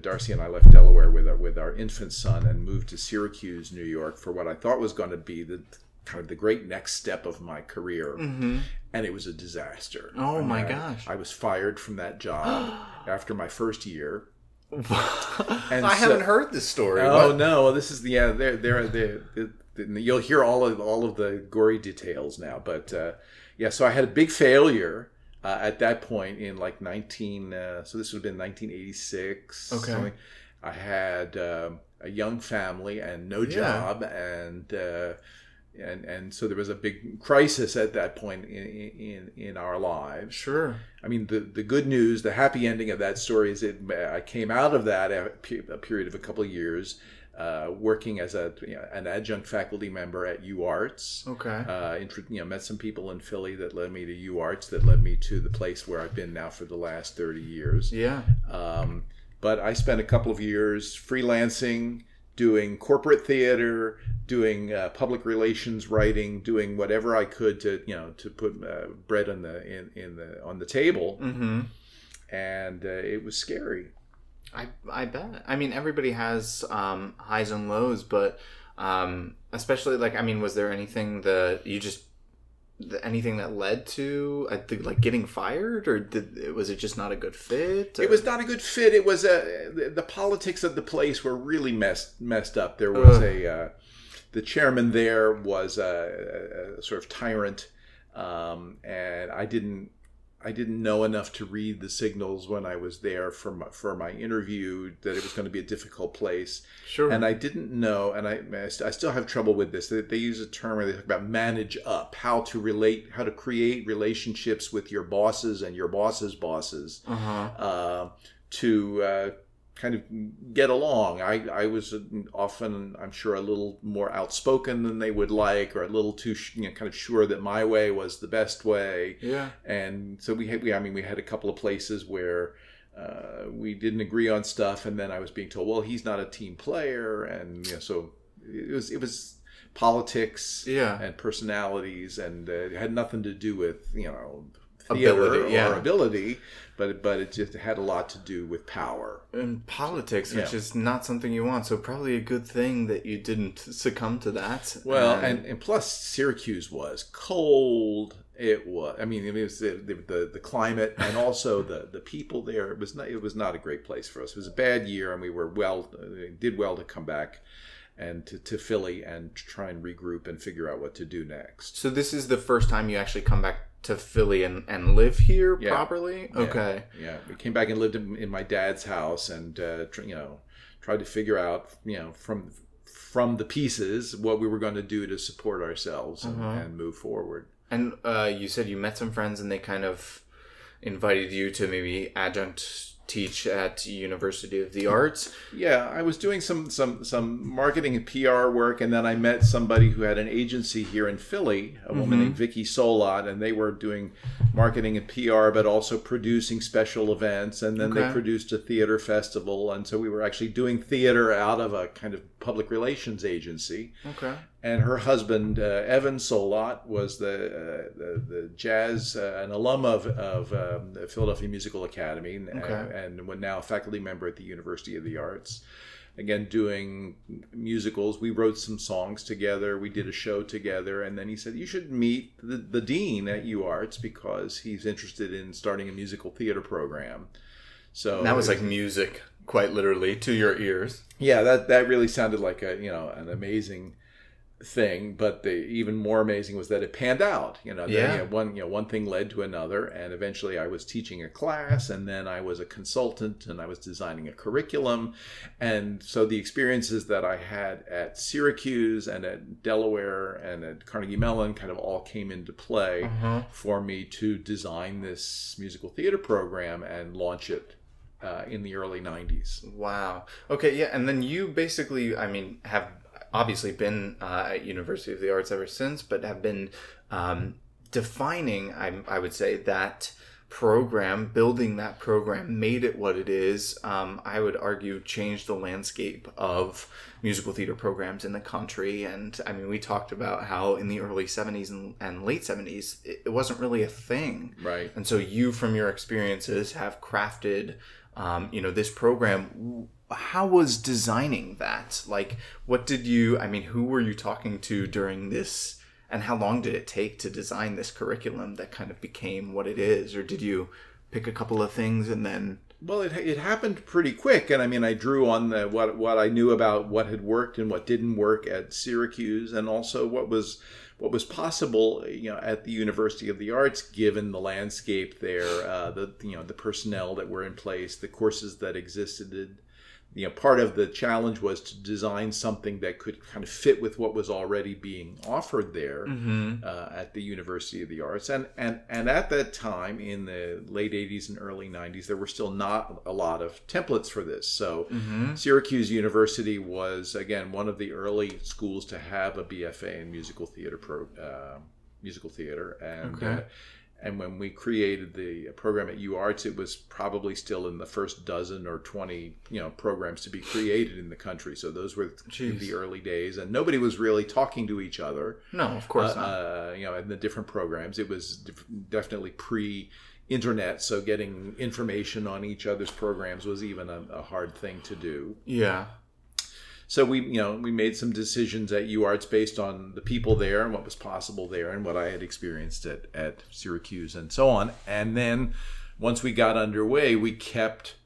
Darcy and I left Delaware with our, with our infant son and moved to Syracuse, New York, for what I thought was going to be the kind of the great next step of my career, Mm-hmm. and it was a disaster. Oh I my gosh. I was fired from that job after my first year. and I so- haven't heard this story. Oh What- no! This is the yeah. They're they're. they're You'll hear all of all of the gory details now, but uh, yeah. So I had a big failure uh, at that point in like nineteen. Uh, so this would have been nineteen eighty six. Okay. I had um, a young family and no Yeah. job, and uh, and and so there was a big crisis at that point in in, in our lives. Sure. I mean, the, the good news, the happy ending of that story is it. I came out of that a, a period of a couple of years, uh, working as a you know, an adjunct faculty member at UArts. Okay. Uh, you know, met some people in Philly that led me to UArts, that led me to the place where I've been now for the last thirty years. yeah. Um, but I spent a couple of years freelancing, doing corporate theater, doing uh, public relations writing, doing whatever I could to you know to put uh, bread on the in, in the on the table, Mm-hmm. and uh, it was scary. I I bet. I mean, everybody has um, highs and lows, but um, especially like I mean, was there anything that you just anything that led to I think like getting fired, or did was it just not a good fit? It was not a good fit. It was a the, the politics of the place were really messed messed up. There was Ugh. a uh, the chairman there was a, a, a sort of tyrant, um, and I didn't I didn't know enough to read the signals when I was there for my, for my interview that it was going to be a difficult place, sure. and I didn't know, and I I still have trouble with this. They, they use a term where they talk about manage up, how to relate, how to create relationships with your bosses and your bosses' bosses uh huh. uh, to uh, kind of get along. I, I was often, I'm sure, a little more outspoken than they would like, or a little too, you know, kind of sure that my way was the best way. Yeah. And so we had, we, I mean, we had a couple of places where uh, we didn't agree on stuff, and then I was being told, well, he's not a team player, and you know, so it was, it was politics Yeah. and personalities, and uh, it had nothing to do with you know theater Ability, yeah. or ability, but but it just had a lot to do with power. and politics, which Yeah. is not something you want, so probably a good thing that you didn't succumb to that. Well, and, and plus Syracuse was cold. It was. I mean, it was the, the, the, the climate and also the, the people there. It was not. It was not a great place for us. It was a bad year, and we were well. uh, Did well to come back and to, to Philly and try and regroup and figure out what to do next. so this is the first time you actually come back to Philly and, and live here Yeah. properly. Yeah. Okay. Yeah, we came back and lived in, in my dad's house, and uh, tr- you know, tried to figure out, you know, from from the pieces what we were going to do to support ourselves and, Uh-huh. and move forward. And uh, you said you met some friends and they kind of invited you to maybe adjunct teach at University of the Arts. Yeah, I was doing some some some marketing and PR work, and then I met somebody who had an agency here in Philly, a woman Mhm. named Vicky Solot, and they were doing marketing and PR, but also producing special events. And then they produced a theater festival, and so we were actually doing theater out of a kind of public relations agency. Okay. And her husband, uh, Evan Solot, was the uh, the, the jazz, uh, an alum of, of um, the Philadelphia Musical Academy, and, Okay. and was now a faculty member at the University of the Arts. Again, doing musicals. We wrote some songs together. We did a show together, and then he said, "You should meet the, the dean at UArts because he's interested in starting a musical theater program." So And that was like music, quite literally, to your ears. yeah, that that really sounded like a you know an amazing thing. But the even more amazing was that it panned out. You know, Yeah. Then, you know, one you know one thing led to another, and eventually I was teaching a class, and then I was a consultant, and I was designing a curriculum, and so the experiences that I had at Syracuse and at Delaware and at Carnegie Mellon kind of all came into play Uh-huh. for me to design this musical theater program and launch it. Uh, in the early 90s. Wow. Okay, yeah, and then you basically, I mean, have obviously been uh, at University of the Arts ever since, but have been um, defining, I, I would say, that program, building that program, made it what it is. Um, I would argue changed the landscape of musical theater programs in the country. And I mean, we talked about how in the early 70s and, and late 70s, it, it wasn't really a thing. Right. And so you, from your experiences, have crafted, um, you know, this program. How was designing that? Like, what did you? I mean, who were you talking to during this? And how long did it take to design this curriculum that kind of became what it is? Or did you pick a couple of things and then? Well, it, it happened pretty quick, and I mean, I drew on the, what what I knew about what had worked and what didn't work at Syracuse, and also what was what was possible, you know, at the University of the Arts, given the landscape there, uh, the you know the personnel that were in place, the courses that existed, you know, part of the challenge was to design something that could kind of fit with what was already being offered there Mm-hmm. uh, at the University of the Arts. And, and, and at that time, in the late 80s and early 90s, there were still not a lot of templates for this. So Mm-hmm. Syracuse University was, again, one of the early schools to have a BFA in musical theater pro, uh, musical theater. And, Okay. uh, and when we created the program at UArts, it was probably still in the first dozen or 20, you know, programs to be created in the country. So those were Jeez. the early days, and nobody was really talking to each other No, of course uh, not. uh, you know, in the different programs. It was def- definitely pre internet, so getting information on each other's programs was even a, a hard thing to do. yeah. So we, you know, we made some decisions at UArts based on the people there and what was possible there and what I had experienced at, at Syracuse and so on. And then once we got underway, we kept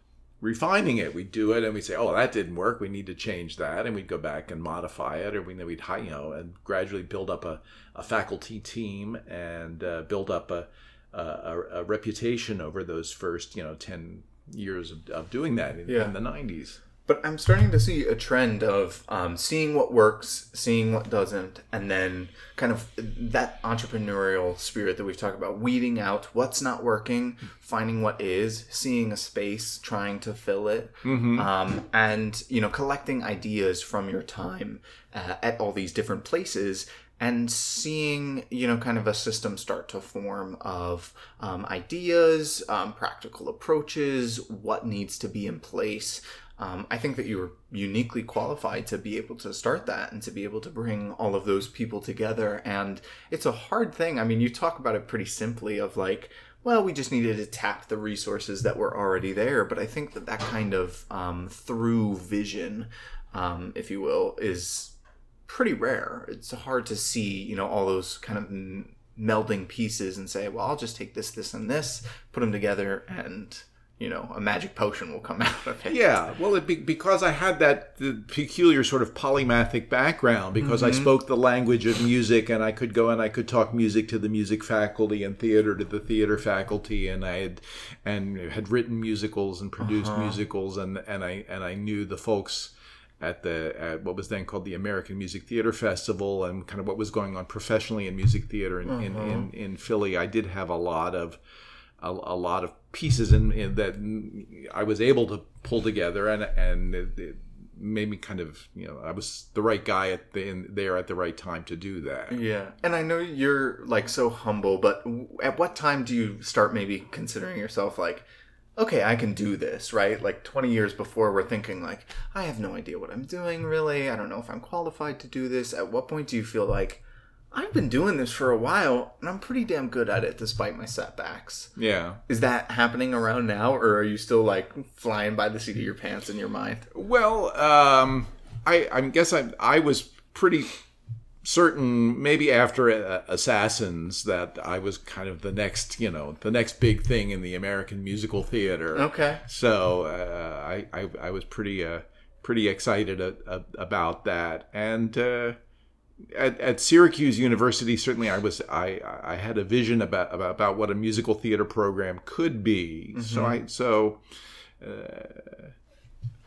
refining it. We'd do it and we'd say, oh, that didn't work. We need to change that. And we'd go back and modify it. Or we, we'd, you know, and gradually build up a, a faculty team and uh, build up a, a, a reputation over those first, you know, 10 years of, of doing that in, Yeah. in the 90s. But I'm starting to see a trend of um, seeing what works, seeing what doesn't, and then kind of that entrepreneurial spirit that we've talked about, weeding out what's not working, finding what is, seeing a space, trying to fill it, um, and you know, collecting ideas from your time uh, at all these different places. And seeing, you know, kind of a system start to form of um, ideas, um, practical approaches, what needs to be in place um, I think that you were uniquely qualified to be able to start that and to be able to bring all of those people together. And it's a hard thing. I mean, you talk about it pretty simply of like, well, we just needed to tap the resources that were already there. But I think that that kind of um, through vision, um, if you will, is pretty rare. It's hard to see, you know, all those kind of melding pieces and say, well, I'll just take this, this, and this, put them together, and you know, a magic potion will come out of it. Yeah, well, it be, because I had that the peculiar sort of polymathic background, because I mm-hmm. spoke the language of music, and I could go and I could talk music to the music faculty and theater to the theater faculty, and I had and had written musicals and produced uh-huh. musicals, and and I and I knew the folks at the at what was then called the American Music Theater Festival, and kind of what was going on professionally in music theater in in, uh-huh. in, in Philly. I did have a lot of a, a lot of pieces in, in that I was able to pull together, and and it, it made me kind of you know I was the right guy at the in, there at the right time to do that. Yeah. And I know you're like so humble, but at what time do you start maybe considering yourself like, okay, I can do this, right? Like 20 years before, we're thinking like, I have no idea what I'm doing really. I don't know if I'm qualified to do this. At what point do you feel like, I've been doing this for a while and I'm pretty damn good at it despite my setbacks? Yeah. Is that happening around now, or are you still like flying by the seat of your pants in your mind? Well, um, I I guess I I was pretty certain maybe after uh, Assassins that I was kind of the next you know the next big thing in the American musical theater. Okay. So uh, I, I I was pretty uh, pretty excited a, a, about that, and uh, at, at Syracuse University, certainly I was I I had a vision about about, about what a musical theater program could be. So I so. Uh,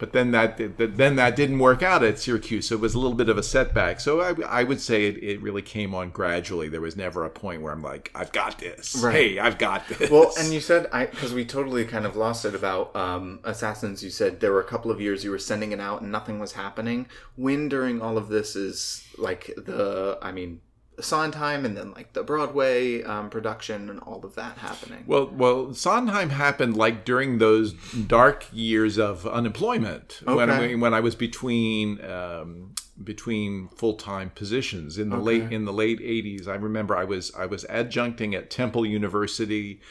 but then that then that didn't work out at Syracuse, so it was a little bit of a setback. So I, I would say it, it really came on gradually. There was never a point where I'm like, I've got this. Right. Hey, I've got this. Well, and you said I because we totally kind of lost it about um, assassins. You said there were a couple of years you were sending it out and nothing was happening. When during all of this is like the I mean Sondheim and then like the Broadway um, production and all of that happening. Well, well, Sondheim happened like during those dark years of unemployment when Okay. when I was between um, between full time positions in the late in the late eighties. I remember I was I was adjuncting at Temple University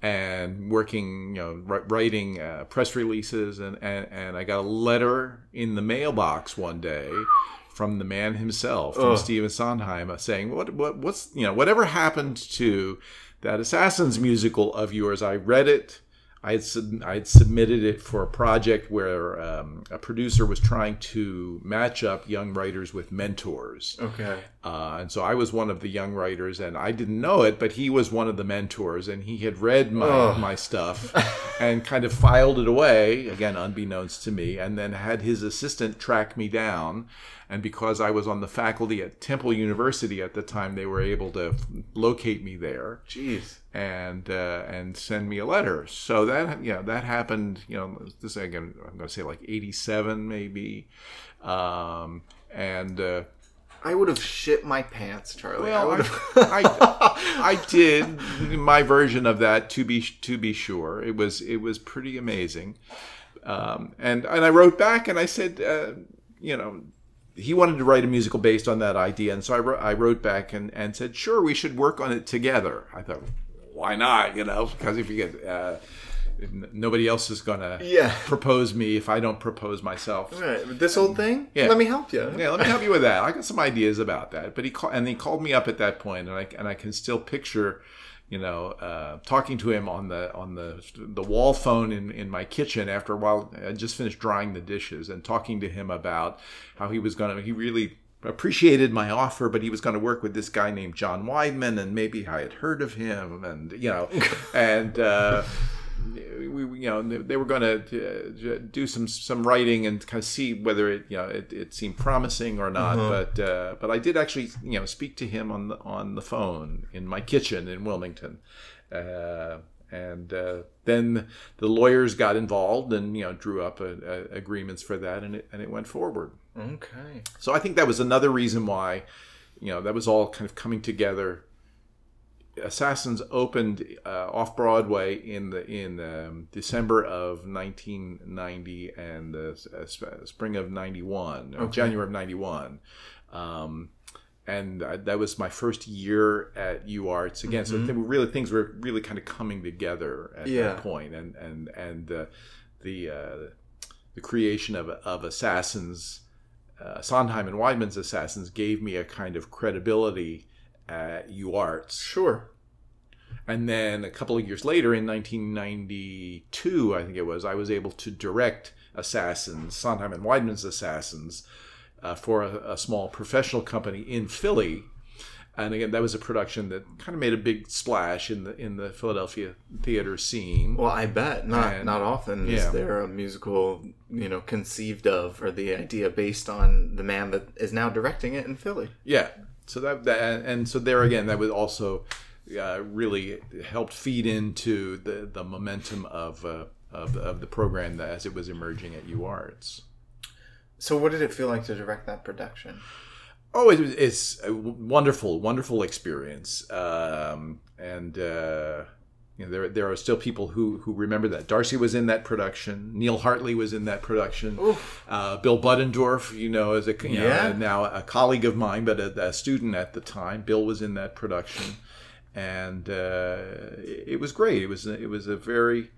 and working, you know, writing uh, press releases, and, and and I got a letter in the mailbox one day from the man himself, from Stephen Sondheim, saying, "What, what, what's, you know, whatever happened to that Assassins musical of yours? I read it. I had, sub- I had submitted it for a project where um, a producer was trying to match up young writers with mentors." okay. Uh, and so I was one of the young writers, and I didn't know it, but he was one of the mentors, and he had read my, Ugh. my stuff and kind of filed it away, again, unbeknownst to me, and then had his assistant track me down. And because I was on the faculty at Temple University at the time, they were able to locate me there Jeez. and uh, and send me a letter. So that know that happened. You know, this again, I'm going to say like '87 maybe, um, and. Uh, I would have shit my pants, Charlie. I well, would I, have. I, I did my version of that to be to be sure. It was it was pretty amazing, um, and and I wrote back and I said, uh, you know, he wanted to write a musical based on that idea, and so I wrote I wrote back and and said, sure, we should work on it together. I thought, why not? You know, because if you get uh, nobody else is going to Yeah. propose me if I don't propose myself. Right, This old thing? Yeah. Let me help you. Yeah, let me help you with that. I got some ideas about that. But he called, and he called me up at that point, and I and I can still picture, you know, uh, talking to him on the on the the wall phone in in my kitchen after a while. I just finished drying the dishes and talking to him about how he was going to. He really appreciated my offer, but he was going to work with this guy named John Weidman, and maybe I had heard of him, and you know, and. Uh, we, you know, they were going to uh, do some some writing and kind of see whether it, you know, it, it seemed promising or not. But uh, but I did actually, you know, speak to him on the on the phone in my kitchen in Wilmington, uh, and uh, then the lawyers got involved and you know drew up a, a, agreements for that, and it and it went forward. Okay. So I think that was another reason why, you know, that was all kind of coming together. Assassins opened uh, off Broadway in the in um, December of 1990 and the uh, sp- spring of 91, or January of 91. Um, and uh, that was my first year at UArts again. So th- really things were really kind of coming together at Yeah. that point, and and and uh, the uh, the creation of of Assassins uh, Sondheim and Weidman's Assassins gave me a kind of credibility at UArts. Sure. And then a couple of years later, in 1992, I think it was, I was able to direct Assassins, Sondheim and Weidman's Assassins, uh, for a, a small professional company in Philly. And again, that was a production that kind of made a big splash in the in the Philadelphia theater scene. Well, I bet not And- not often yeah. is there a musical, you know, conceived of or the idea based on the man that is now directing it in Philly. Yeah. So that, that and so there again, that would also uh, really helped feed into the the momentum of uh, of, of the program as it was emerging at UArts. So, what did it feel like to direct that production? Oh, it, it's a wonderful, wonderful experience, um, and uh, you know there there are still people who who remember that. Darcy was in that production. Neil Hartley was in that production. Uh, Bill Buddendorf, you know, as a you know, now a colleague of mine, but a, a student at the time. Bill was in that production, and uh, it, was great. It was a- it was a very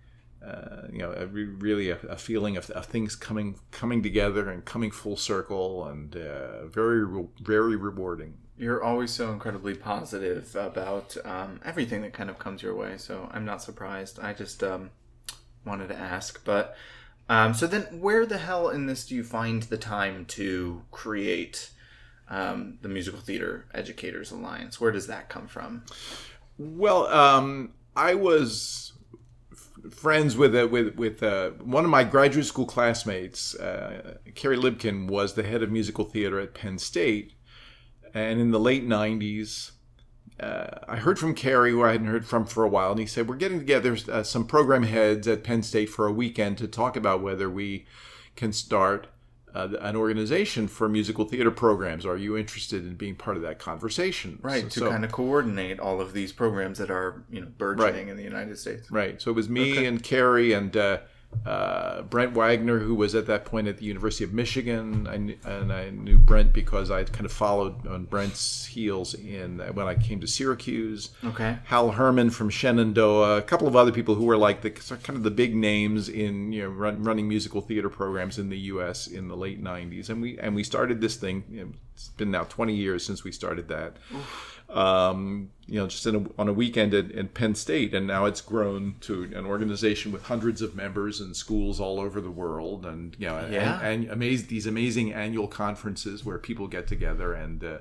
uh, you know, a really a, a feeling of, of things coming coming together and coming full circle, and uh, very re- very rewarding. You're always so incredibly positive about um, everything that kind of comes your way, so I'm not surprised. I just um, wanted to ask, but um, so then, where the hell in this do you find the time to create um, the Musical Theater Educators Alliance? Where does that come from? Well, um, I was friends with uh, with with uh, one of my graduate school classmates. Uh, Cary Libkin was the head of musical theater at Penn State, and in the late '90s. Uh, I heard from Cary, who I hadn't heard from for a while, and he said, We're getting together uh, some program heads at Penn State for a weekend to talk about whether we can start uh, an organization for musical theater programs. Are you interested in being part of that conversation? Right, So- to so- kind of coordinate all of these programs that are, you know, burgeoning in the United States. Right. So it was me Okay. and Cary and uh, uh, Brent Wagner, who was at that point at the University of Michigan. I knew, and I knew Brent because I kind of followed on Brent's heels in when I came to Syracuse. Okay. Hal Herman from Shenandoah, a couple of other people who were like the kind of the big names in you know run, running musical theater programs in the U.S. in the late '90s, and we and we started this thing. you know, It's been now 20 years since we started that. Um, you know, just in a, on a weekend at, in Penn State, and now it's grown to an organization with hundreds of members and schools all over the world, and you know, Yeah. and, and amaz- these amazing annual conferences where people get together and uh,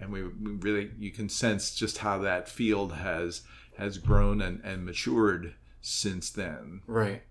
and we, we really you can sense just how that field has has grown and, and matured since then. Right.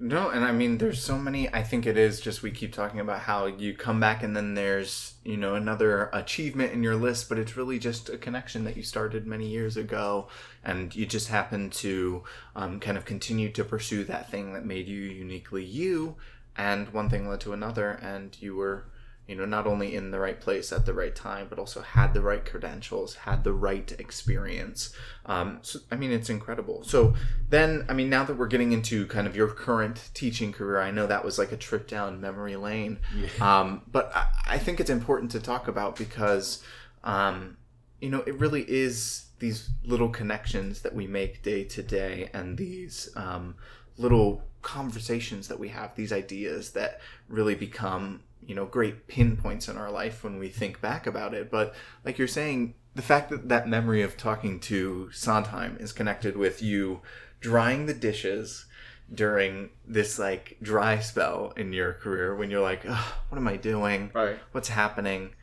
No, and I mean, there's so many. I think it is just we keep talking about how you come back and then there's, you know, another achievement in your list, but it's really just a connection that you started many years ago and you just happen to um, kind of continue to pursue that thing that made you uniquely you. And one thing led to another, and you were, you know, not only in the right place at the right time, but also had the right credentials, had the right experience. Um, so, I mean, it's incredible. So then, I mean, now that we're getting into kind of your current teaching career, I know that was like a trip down memory lane. Um, but I, I think it's important to talk about because, um, you know, it really is these little connections that we make day to day and these um, little conversations that we have, these ideas that really become, you know, great pinpoints in our life when we think back about it. But like you're saying, the fact that that memory of talking to Sondheim is connected with you drying the dishes during this like dry spell in your career when you're like, what am I doing? Right. What's happening?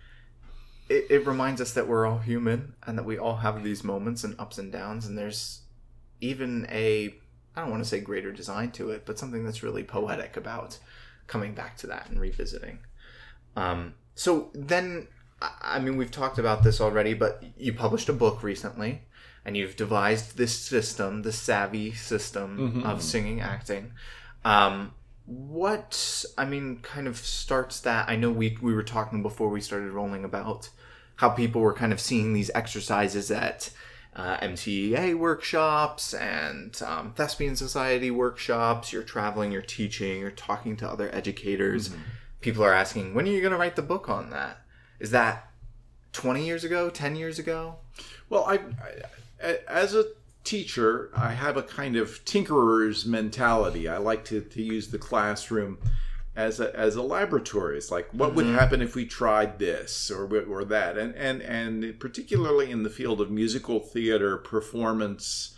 It, it reminds us that we're all human and that we all have these moments and ups and downs, and there's even a I don't want to say greater design to it, but something that's really poetic about coming back to that and revisiting. Um, so then, I mean, we've talked about this already, but you published a book recently, and you've devised this system, the SAVI system of singing acting. Um, what I mean, kind of starts that. I know we we were talking before we started rolling about how people were kind of seeing these exercises at uh, MTEA workshops and um, Thespian Society workshops. You're traveling, you're teaching, you're talking to other educators. People are asking, when are you going to write the book on that? Is that 20 years ago, 10 years ago? Well, I, I as a teacher, I have a kind of tinkerer's mentality. I like to, to use the classroom as a, as a laboratory. It's like, what would mm-hmm. happen if we tried this or or that? And and and particularly in the field of musical theater performance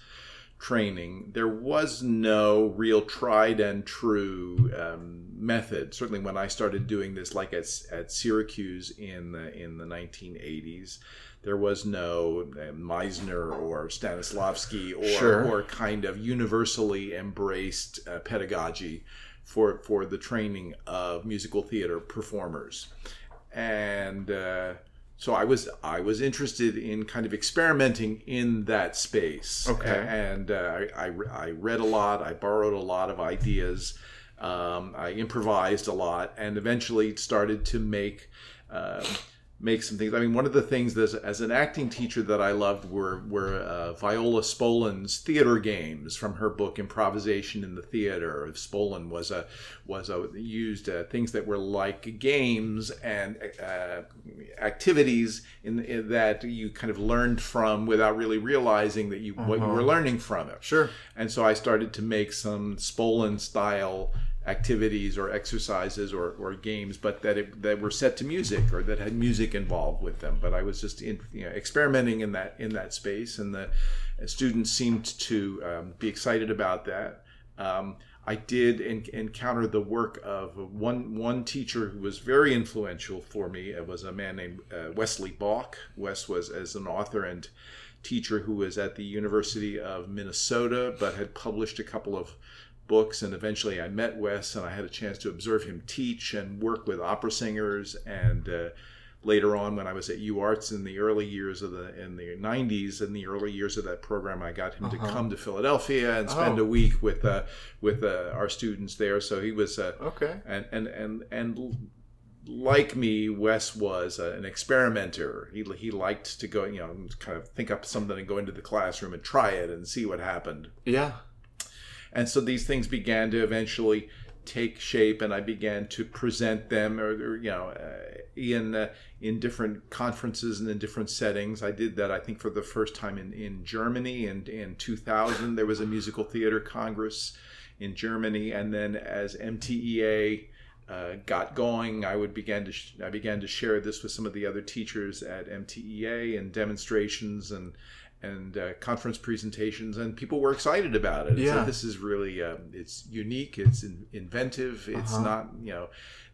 training, there was no real tried and true um, method. Certainly, when I started doing this, like at, at Syracuse in the in the 1980s, there was no uh, Meisner or Stanislavski or Sure. or kind of universally embraced uh, pedagogy for for the training of musical theater performers, and. Uh, so I was I was interested in kind of experimenting in that space. Okay. And uh, I, I I read a lot. I borrowed a lot of ideas. Um, I improvised a lot, and eventually started to make. Uh, make some things. I mean, one of the things that as, an acting teacher that I loved were were uh, Viola Spolin's theater games from her book Improvisation in the Theater. Spolin was a was a used uh, things that were like games and uh, activities in, in that you kind of learned from without really realizing that you what you were learning from it. Sure. And so I started to make some Spolin style activities or exercises or, or games, but that it, that were set to music or that had music involved with them. But I was just in, you know, experimenting in that in that space, and the students seemed to um, be excited about that. Um, I did en- encounter the work of one one teacher who was very influential for me. It was a man named uh, Wesley Balk. Wes was as an author and teacher who was at the University of Minnesota, but had published a couple of books. And eventually, I met Wes, and I had a chance to observe him teach and work with opera singers. And uh, later on, when I was at UArts in the early years of the in the '90s, in the early years of that program, I got him to come to Philadelphia and spend Oh. a week with uh, with uh, our students there. So he was uh, Okay. and and and and like me, Wes was a, an experimenter. He, he liked to go, you know, kind of think up something and go into the classroom and try it and see what happened. Yeah. And so these things began to eventually take shape, and I began to present them, or, or you know, uh, in uh, in different conferences and in different settings. I did that, I think, for the first time in in Germany, and in 2000 there was a musical theater congress in Germany, and then as MTEA. Uh, got going, I would began to sh- I began to share this with some of the other teachers at MTEA and demonstrations and and uh, conference presentations, and people were excited about it. Yeah. This is really um, it's unique, it's in, inventive, it's Uh-huh. not you know,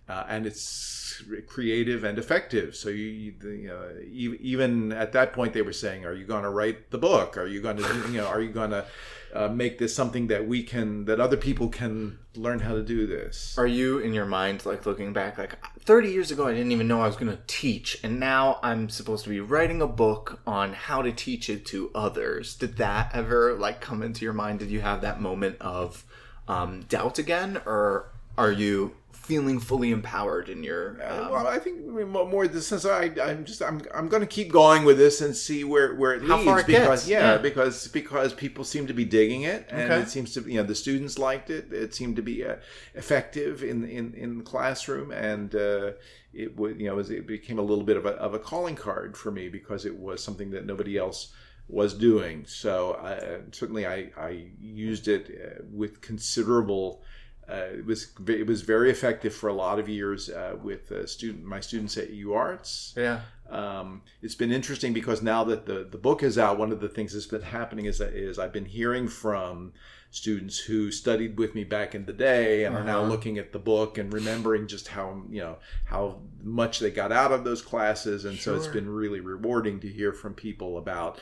uh, and it's creative and effective. So you, you e- even at that point, they were saying, "Are you going to write the book? Are you going to you know? Are you going to uh, make this something that we can that other people can learn how to do this?" Are you in your mind like looking back like 30 years ago I didn't even know I was going to teach and now I'm supposed to be writing a book on how to teach it to others. Did that ever like come into your mind? Did you have that moment of um, doubt again or are you feeling fully empowered in your um, well, I think more the sense I I'm just I'm I'm going to keep going with this and see where where it How leads far it because yeah, yeah. because because people seem to be digging it and Okay. it seems to you know the students liked it it seemed to be uh, effective in in in the classroom and uh, it would you know it, became a little bit of a of a calling card for me because it was something that nobody else was doing so uh, certainly I I used it uh, with considerable uh, it was it was very effective for a lot of years uh, with uh, student my students at UArts. yeah. Um, it's been interesting because now that the, the book is out, one of the things that's been happening is that is I've been hearing from students who studied with me back in the day and are now Uh-huh. looking at the book and remembering just how you know how much they got out of those classes, and so it's been really rewarding to hear from people about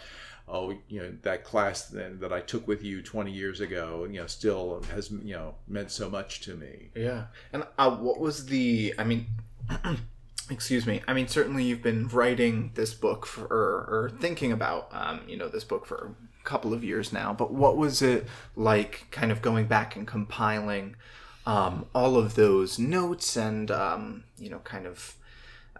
oh you know that class that, that I took with you 20 years ago you know still has you know meant so much to me. Yeah. And uh, what was the? I mean, excuse me. I mean, certainly you've been writing this book for, or, or thinking about, um, you know, this book for a couple of years now. But what was it like, kind of going back and compiling um, all of those notes and, um, you know, kind of.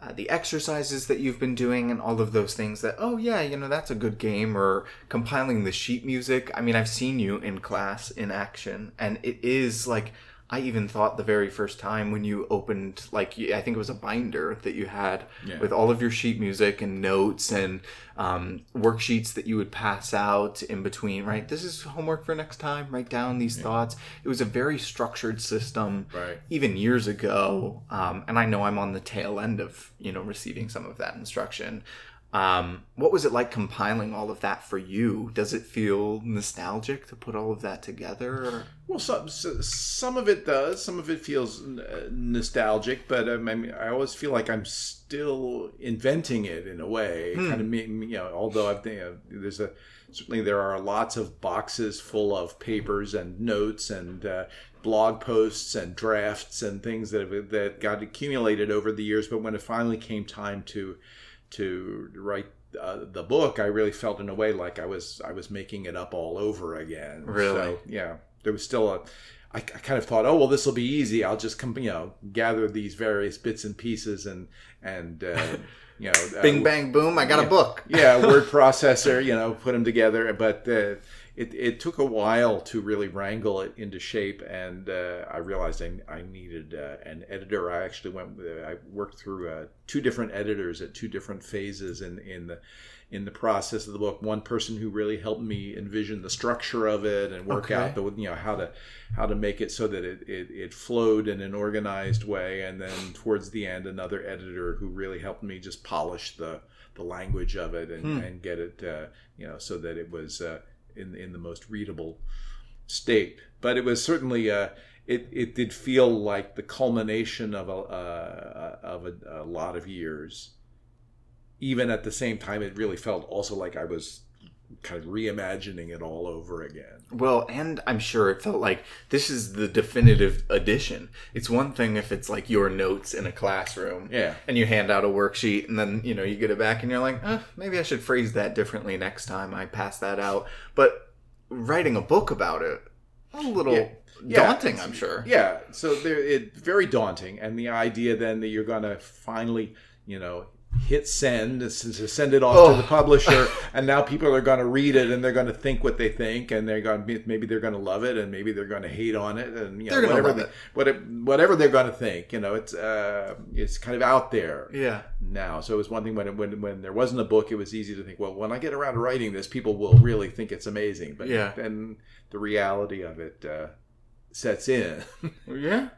Uh, the exercises that you've been doing and all of those things that oh yeah you know that's a good game or compiling the sheet music. I mean i've seen you in class in action and it is like i even thought the very first time when you opened like i think it was a binder that you had Yeah. with all of your sheet music and notes and um, worksheets that you would pass out in between right? This is homework for next time. Write down these thoughts. It was a very structured system Right. even years ago um, and i know i'm on the tail end of you know receiving some of that instruction um, what was it like compiling all of that for you does it feel nostalgic to put all of that together or? Well, some some of it does. Some of it feels nostalgic, but um, I mean, I always feel like I'm still inventing it in a way. Hmm. Kind of, you know, although I've you know, there's a certainly there are lots of boxes full of papers and notes and uh, blog posts and drafts and things that have, that got accumulated over the years. But when it finally came time to to write uh, the book, I really felt in a way like I was I was making it up all over again. Really? So, yeah, there was still a. I, I kind of thought, oh well, this will be easy. I'll just come, you know, gather these various bits and pieces and and uh, you know, uh, bing bang boom i got a book yeah, word processor, you know, put them together. But uh, it, it took a while to really wrangle it into shape, and uh, I realized I, I needed uh, an editor. I actually went, with, I worked through uh, two different editors at two different phases in in the in the process of the book. One person who really helped me envision the structure of it and work Okay. out the you know how to how to make it so that it, it, it flowed in an organized way and then towards the end another editor who really helped me just polish the the language of it and, Hmm. and get it uh, you know so that it was uh, in in the most readable state. But it was certainly uh, it, it did feel like the culmination of a uh, of a, a lot of years. Even at the same time it really felt also like I was kind of reimagining it all over again Well, and I'm sure it felt like this is the definitive edition. It's one thing if it's like your notes in a classroom. Yeah. And you hand out a worksheet and then, you know, you get it back and you're like, eh, maybe I should phrase that differently next time I pass that out. But writing a book about it, a little Yeah. daunting, I'm sure. Yeah, so they're it, very daunting, and the idea then that you're going to finally, you know, hit send, and send it off oh. to the publisher, and now people are going to read it and they're going to think what they think, and they're going to maybe they're going to love it, and maybe they're going to hate on it, and you know, whatever they, whatever whatever they're going to think, you know, it's uh, it's kind of out there. Yeah. Now, so it was one thing when when when there wasn't a book, it was easy to think, well, when I get around to writing this, people will really think it's amazing, but yeah, then the reality of it uh, sets in. yeah.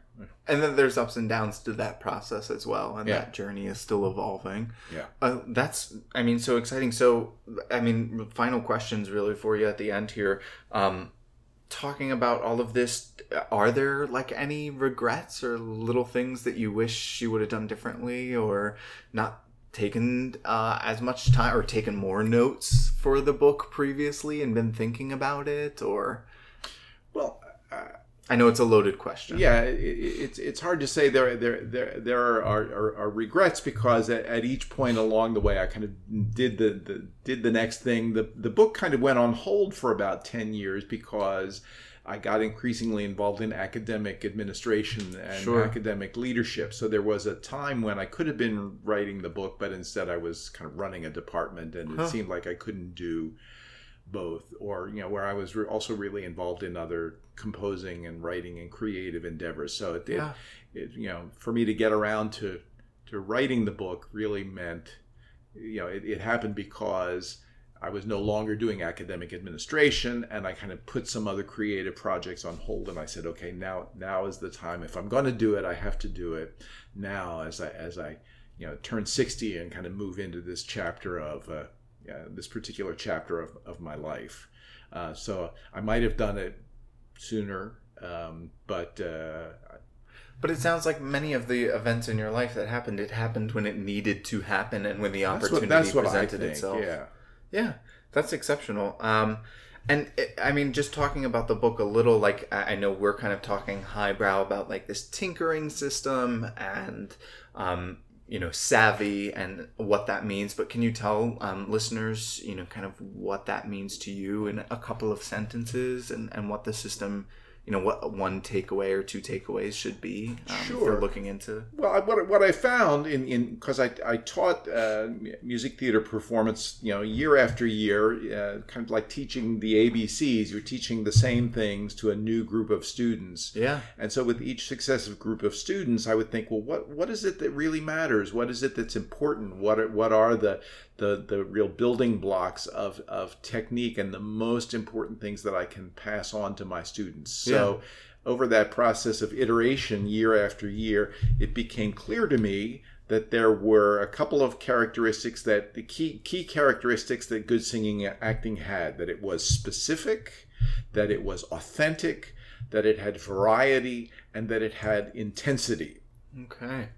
And then there's ups and downs to that process as well and yeah. that journey is still evolving. Yeah. Uh, that's i mean so exciting. So i mean final questions really for you at the end here. Um talking about all of this are there like any regrets or little things that you wish you would have done differently or not taken uh, as much time or taken more notes for the book previously and been thinking about it or? Well I know it's a loaded question. Yeah, it, it's it's hard to say. There there there there are, are, are regrets because at, at, each point along the way, I kind of did the, the did the next thing. The the book kind of went on hold for about ten years because I got increasingly involved in academic administration and sure. academic leadership. So there was a time when I could have been writing the book, but instead I was kind of running a department, and it seemed like I couldn't do both or you know where i was re- also really involved in other composing and writing and creative endeavors so it, yeah. it, it, you know for me to get around to to writing the book really meant you know it, it happened because i was no longer doing academic administration and i kind of put some other creative projects on hold and i said okay now now is the time if i'm going to do it i have to do it now as i as i you know turn 60 and kind of move into this chapter of uh, uh, this particular chapter of, of my life. Uh, so I might have done it sooner, um, but. Uh, but it sounds like many of the events in your life that happened, it happened when it needed to happen and when the opportunity that's what, that's presented think, itself. Yeah, yeah, that's exceptional. Um, and it, I mean, just talking about the book a little, like I know we're kind of talking highbrow about like this tinkering system and um, you know SAVI and what that means but can you tell um, listeners you know kind of what that means to you in a couple of sentences and, and what the system you know what one takeaway or two takeaways should be um, sure. for looking into well what, what i found in in because I, I taught uh, music theater performance you know year after year uh, kind of like teaching the abcs you're teaching the same things to a new group of students. Yeah. And so with each successive group of students i would think well what what is it that really matters? What is it that's important? What are, what are the the the real building blocks of of technique and the most important things that I can pass on to my students. So yeah. over that process of iteration year after year, it became clear to me that there were a couple of characteristics that the key key characteristics that good singing acting had that it was specific, that it was authentic, that it had variety, and that it had intensity. Okay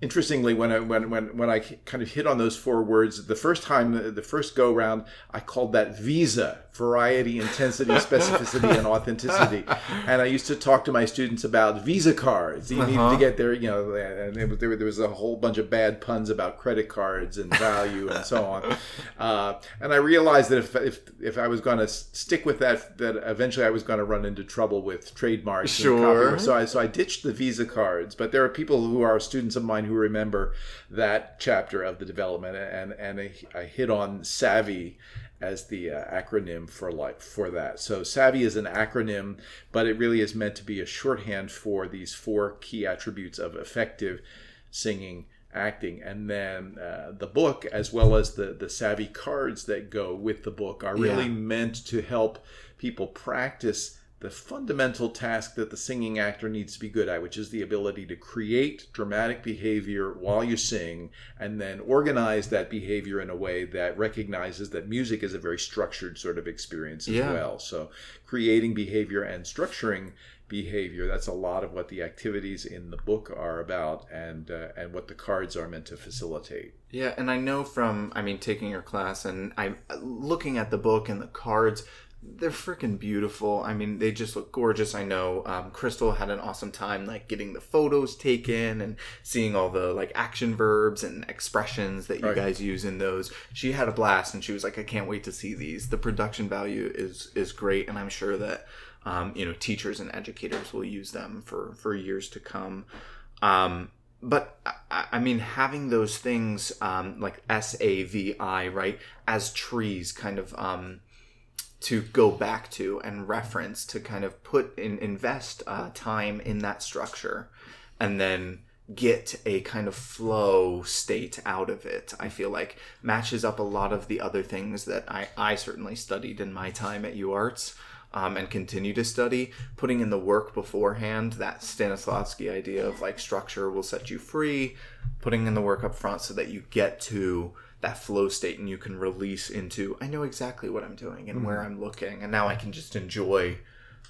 interestingly, when I when when when I kind of hit on those four words the first time, the first go round, I called that Visa variety, intensity, specificity, and authenticity. And I used to talk to my students about Visa cards. You uh-huh. needed to get there, you know, and was, there, there, was a whole bunch of bad puns about credit cards and value and so on. Uh, and I realized that if if, if I was going to stick with that, that eventually I was going to run into trouble with trademarks. Sure. So I so I ditched the Visa cards. But there are people who are students of mine who remember that chapter of the development, and and I, I hit on SAVI as the uh, acronym for like for that. So SAVI is an acronym, but it really is meant to be a shorthand for these four key attributes of effective singing acting and then uh, the book as well as the the SAVI cards that go with the book are really yeah. meant to help people practice the fundamental task that the singing actor needs to be good at, which is the ability to create dramatic behavior while you sing and then organize that behavior in a way that recognizes that music is a very structured sort of experience as yeah. well. So, creating behavior and structuring behavior that's a lot of what the activities in the book are about and uh, and what the cards are meant to facilitate yeah and i know from i mean taking your class and i'm looking at the book and the cards they're freaking beautiful. I mean, they just look gorgeous. I know um, Crystal had an awesome time like getting the photos taken and seeing all the like action verbs and expressions that you right. guys use in those. She had a blast and she was like, "I can't wait to see these." The production value is is great, and I'm sure that Um, you know, teachers and educators will use them for for years to come. Um, but I, I mean, having those things um, like S A V I right as trees, kind of um, to go back to and reference to kind of put in invest uh, time in that structure, and then get a kind of flow state out of it i feel like matches up a lot of the other things that i, I certainly studied in my time at uarts um, and continue to study. Putting in the work beforehand that stanislavski idea of like structure will set you free. Putting in the work up front so that you get to that flow state and you can release into i know exactly what i'm doing and where i'm looking and now i can just enjoy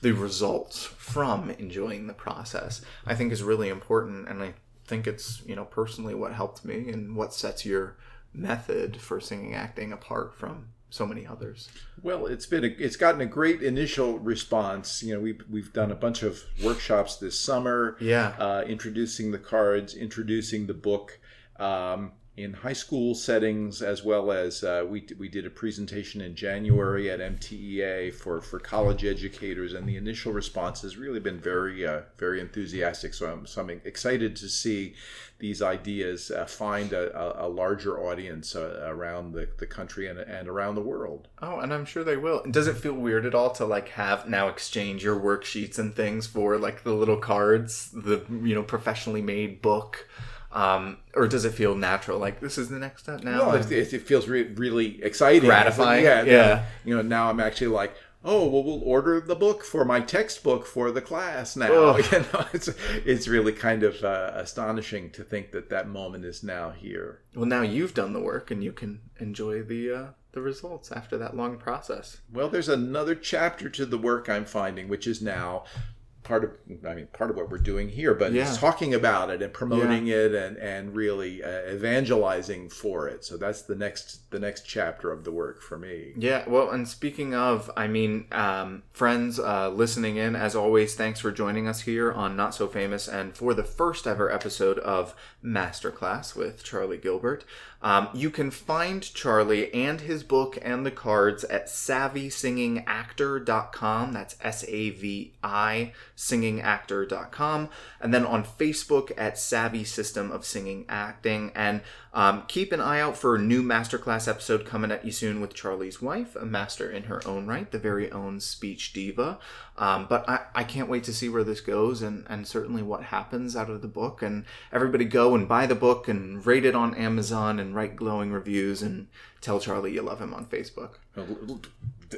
the results from enjoying the process i think is really important and i think it's you know personally what helped me and what sets your method for singing acting apart from so many others Well, it's been a, it's gotten a great initial response. You know, we've we've done a bunch of workshops this summer. Yeah. uh, introducing the cards, introducing the book. Um, in high school settings, as well as uh, we, we did a presentation in January at MTEA for, for college educators, and the initial response has really been very uh, very enthusiastic. So I'm, so I'm excited to see these ideas uh, find a, a, larger audience uh, around the, the country and, and around the world. Oh, and I'm sure they will. Does it feel weird at all to like have now exchange your worksheets and things for like the little cards, the you know professionally made book, um, or does it feel natural? Like this is the next step now. Well, it, it, it feels re- really exciting, Gratifying, Yeah, yeah. yeah. You know, now I'm actually like, oh, well, we'll order the book for my textbook for the class now. Ugh. You know, it's it's really kind of uh, astonishing to think that that moment is now here. well, now you've done the work and you can enjoy the uh, the results after that long process. Well, there's another chapter to the work I'm finding, which is now part of I mean part of what we're doing here, but Yeah. talking about it and promoting it and and really uh, evangelizing for it. So that's the next the next chapter of the work for me. Yeah, well, and speaking of, I mean, um, friends uh, listening in, as always, thanks for joining us here on Not So Famous and for the first ever episode of Masterclass with Charlie Gilbert. Um, you can find Charlie and his book and the cards at savisingingactor.com. That's S A V I singingactor.com. And then on Facebook at SAVI System of Singing Acting. And um, keep an eye out for a new masterclass episode coming at you soon with Charlie's wife, a master in her own right, the very own speech diva. Um, but I, I can't wait to see where this goes and, and certainly what happens out of the book. And everybody go and buy the book and rate it on Amazon and write glowing reviews and tell Charlie you love him on Facebook.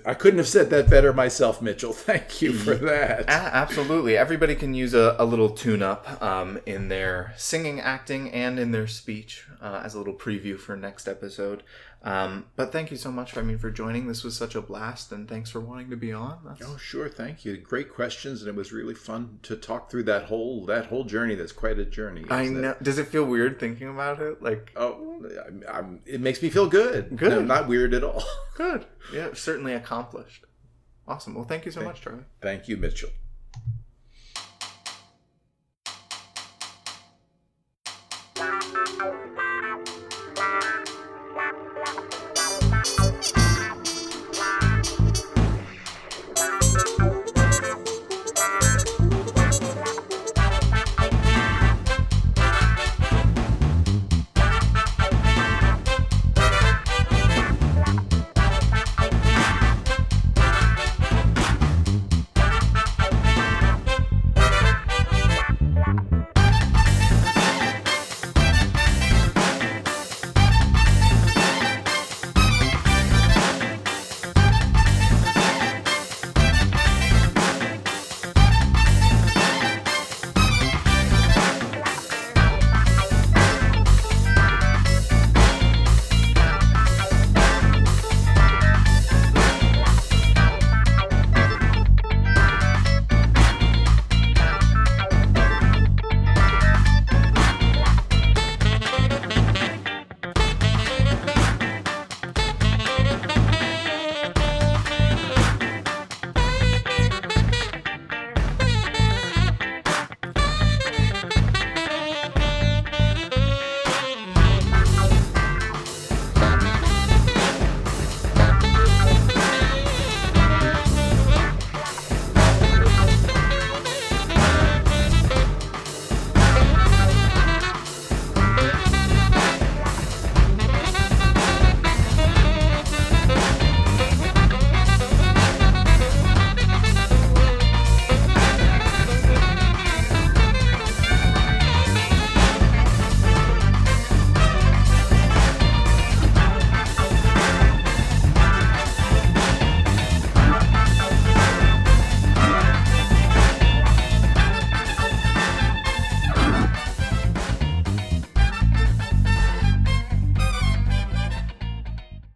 I couldn't have said that better myself, Mitchell. Thank you for that. Absolutely. Everybody can use a, a little tune up um, in their singing, acting, and in their speech uh, as a little preview for next episode. Um, but thank you so much, I mean, for joining. This was such a blast, and thanks for wanting to be on. That's, Oh, sure. Thank you. Great questions, and it was really fun to talk through that whole that whole journey. That's quite a journey. I isn't it? know. Does it feel weird thinking about it? Like, Oh, I'm, I'm, it makes me feel good. Good. No, not weird at all. good. Yeah, certainly accomplished. Awesome. Well, thank you so much, Charlie. Thank you, Mitchell.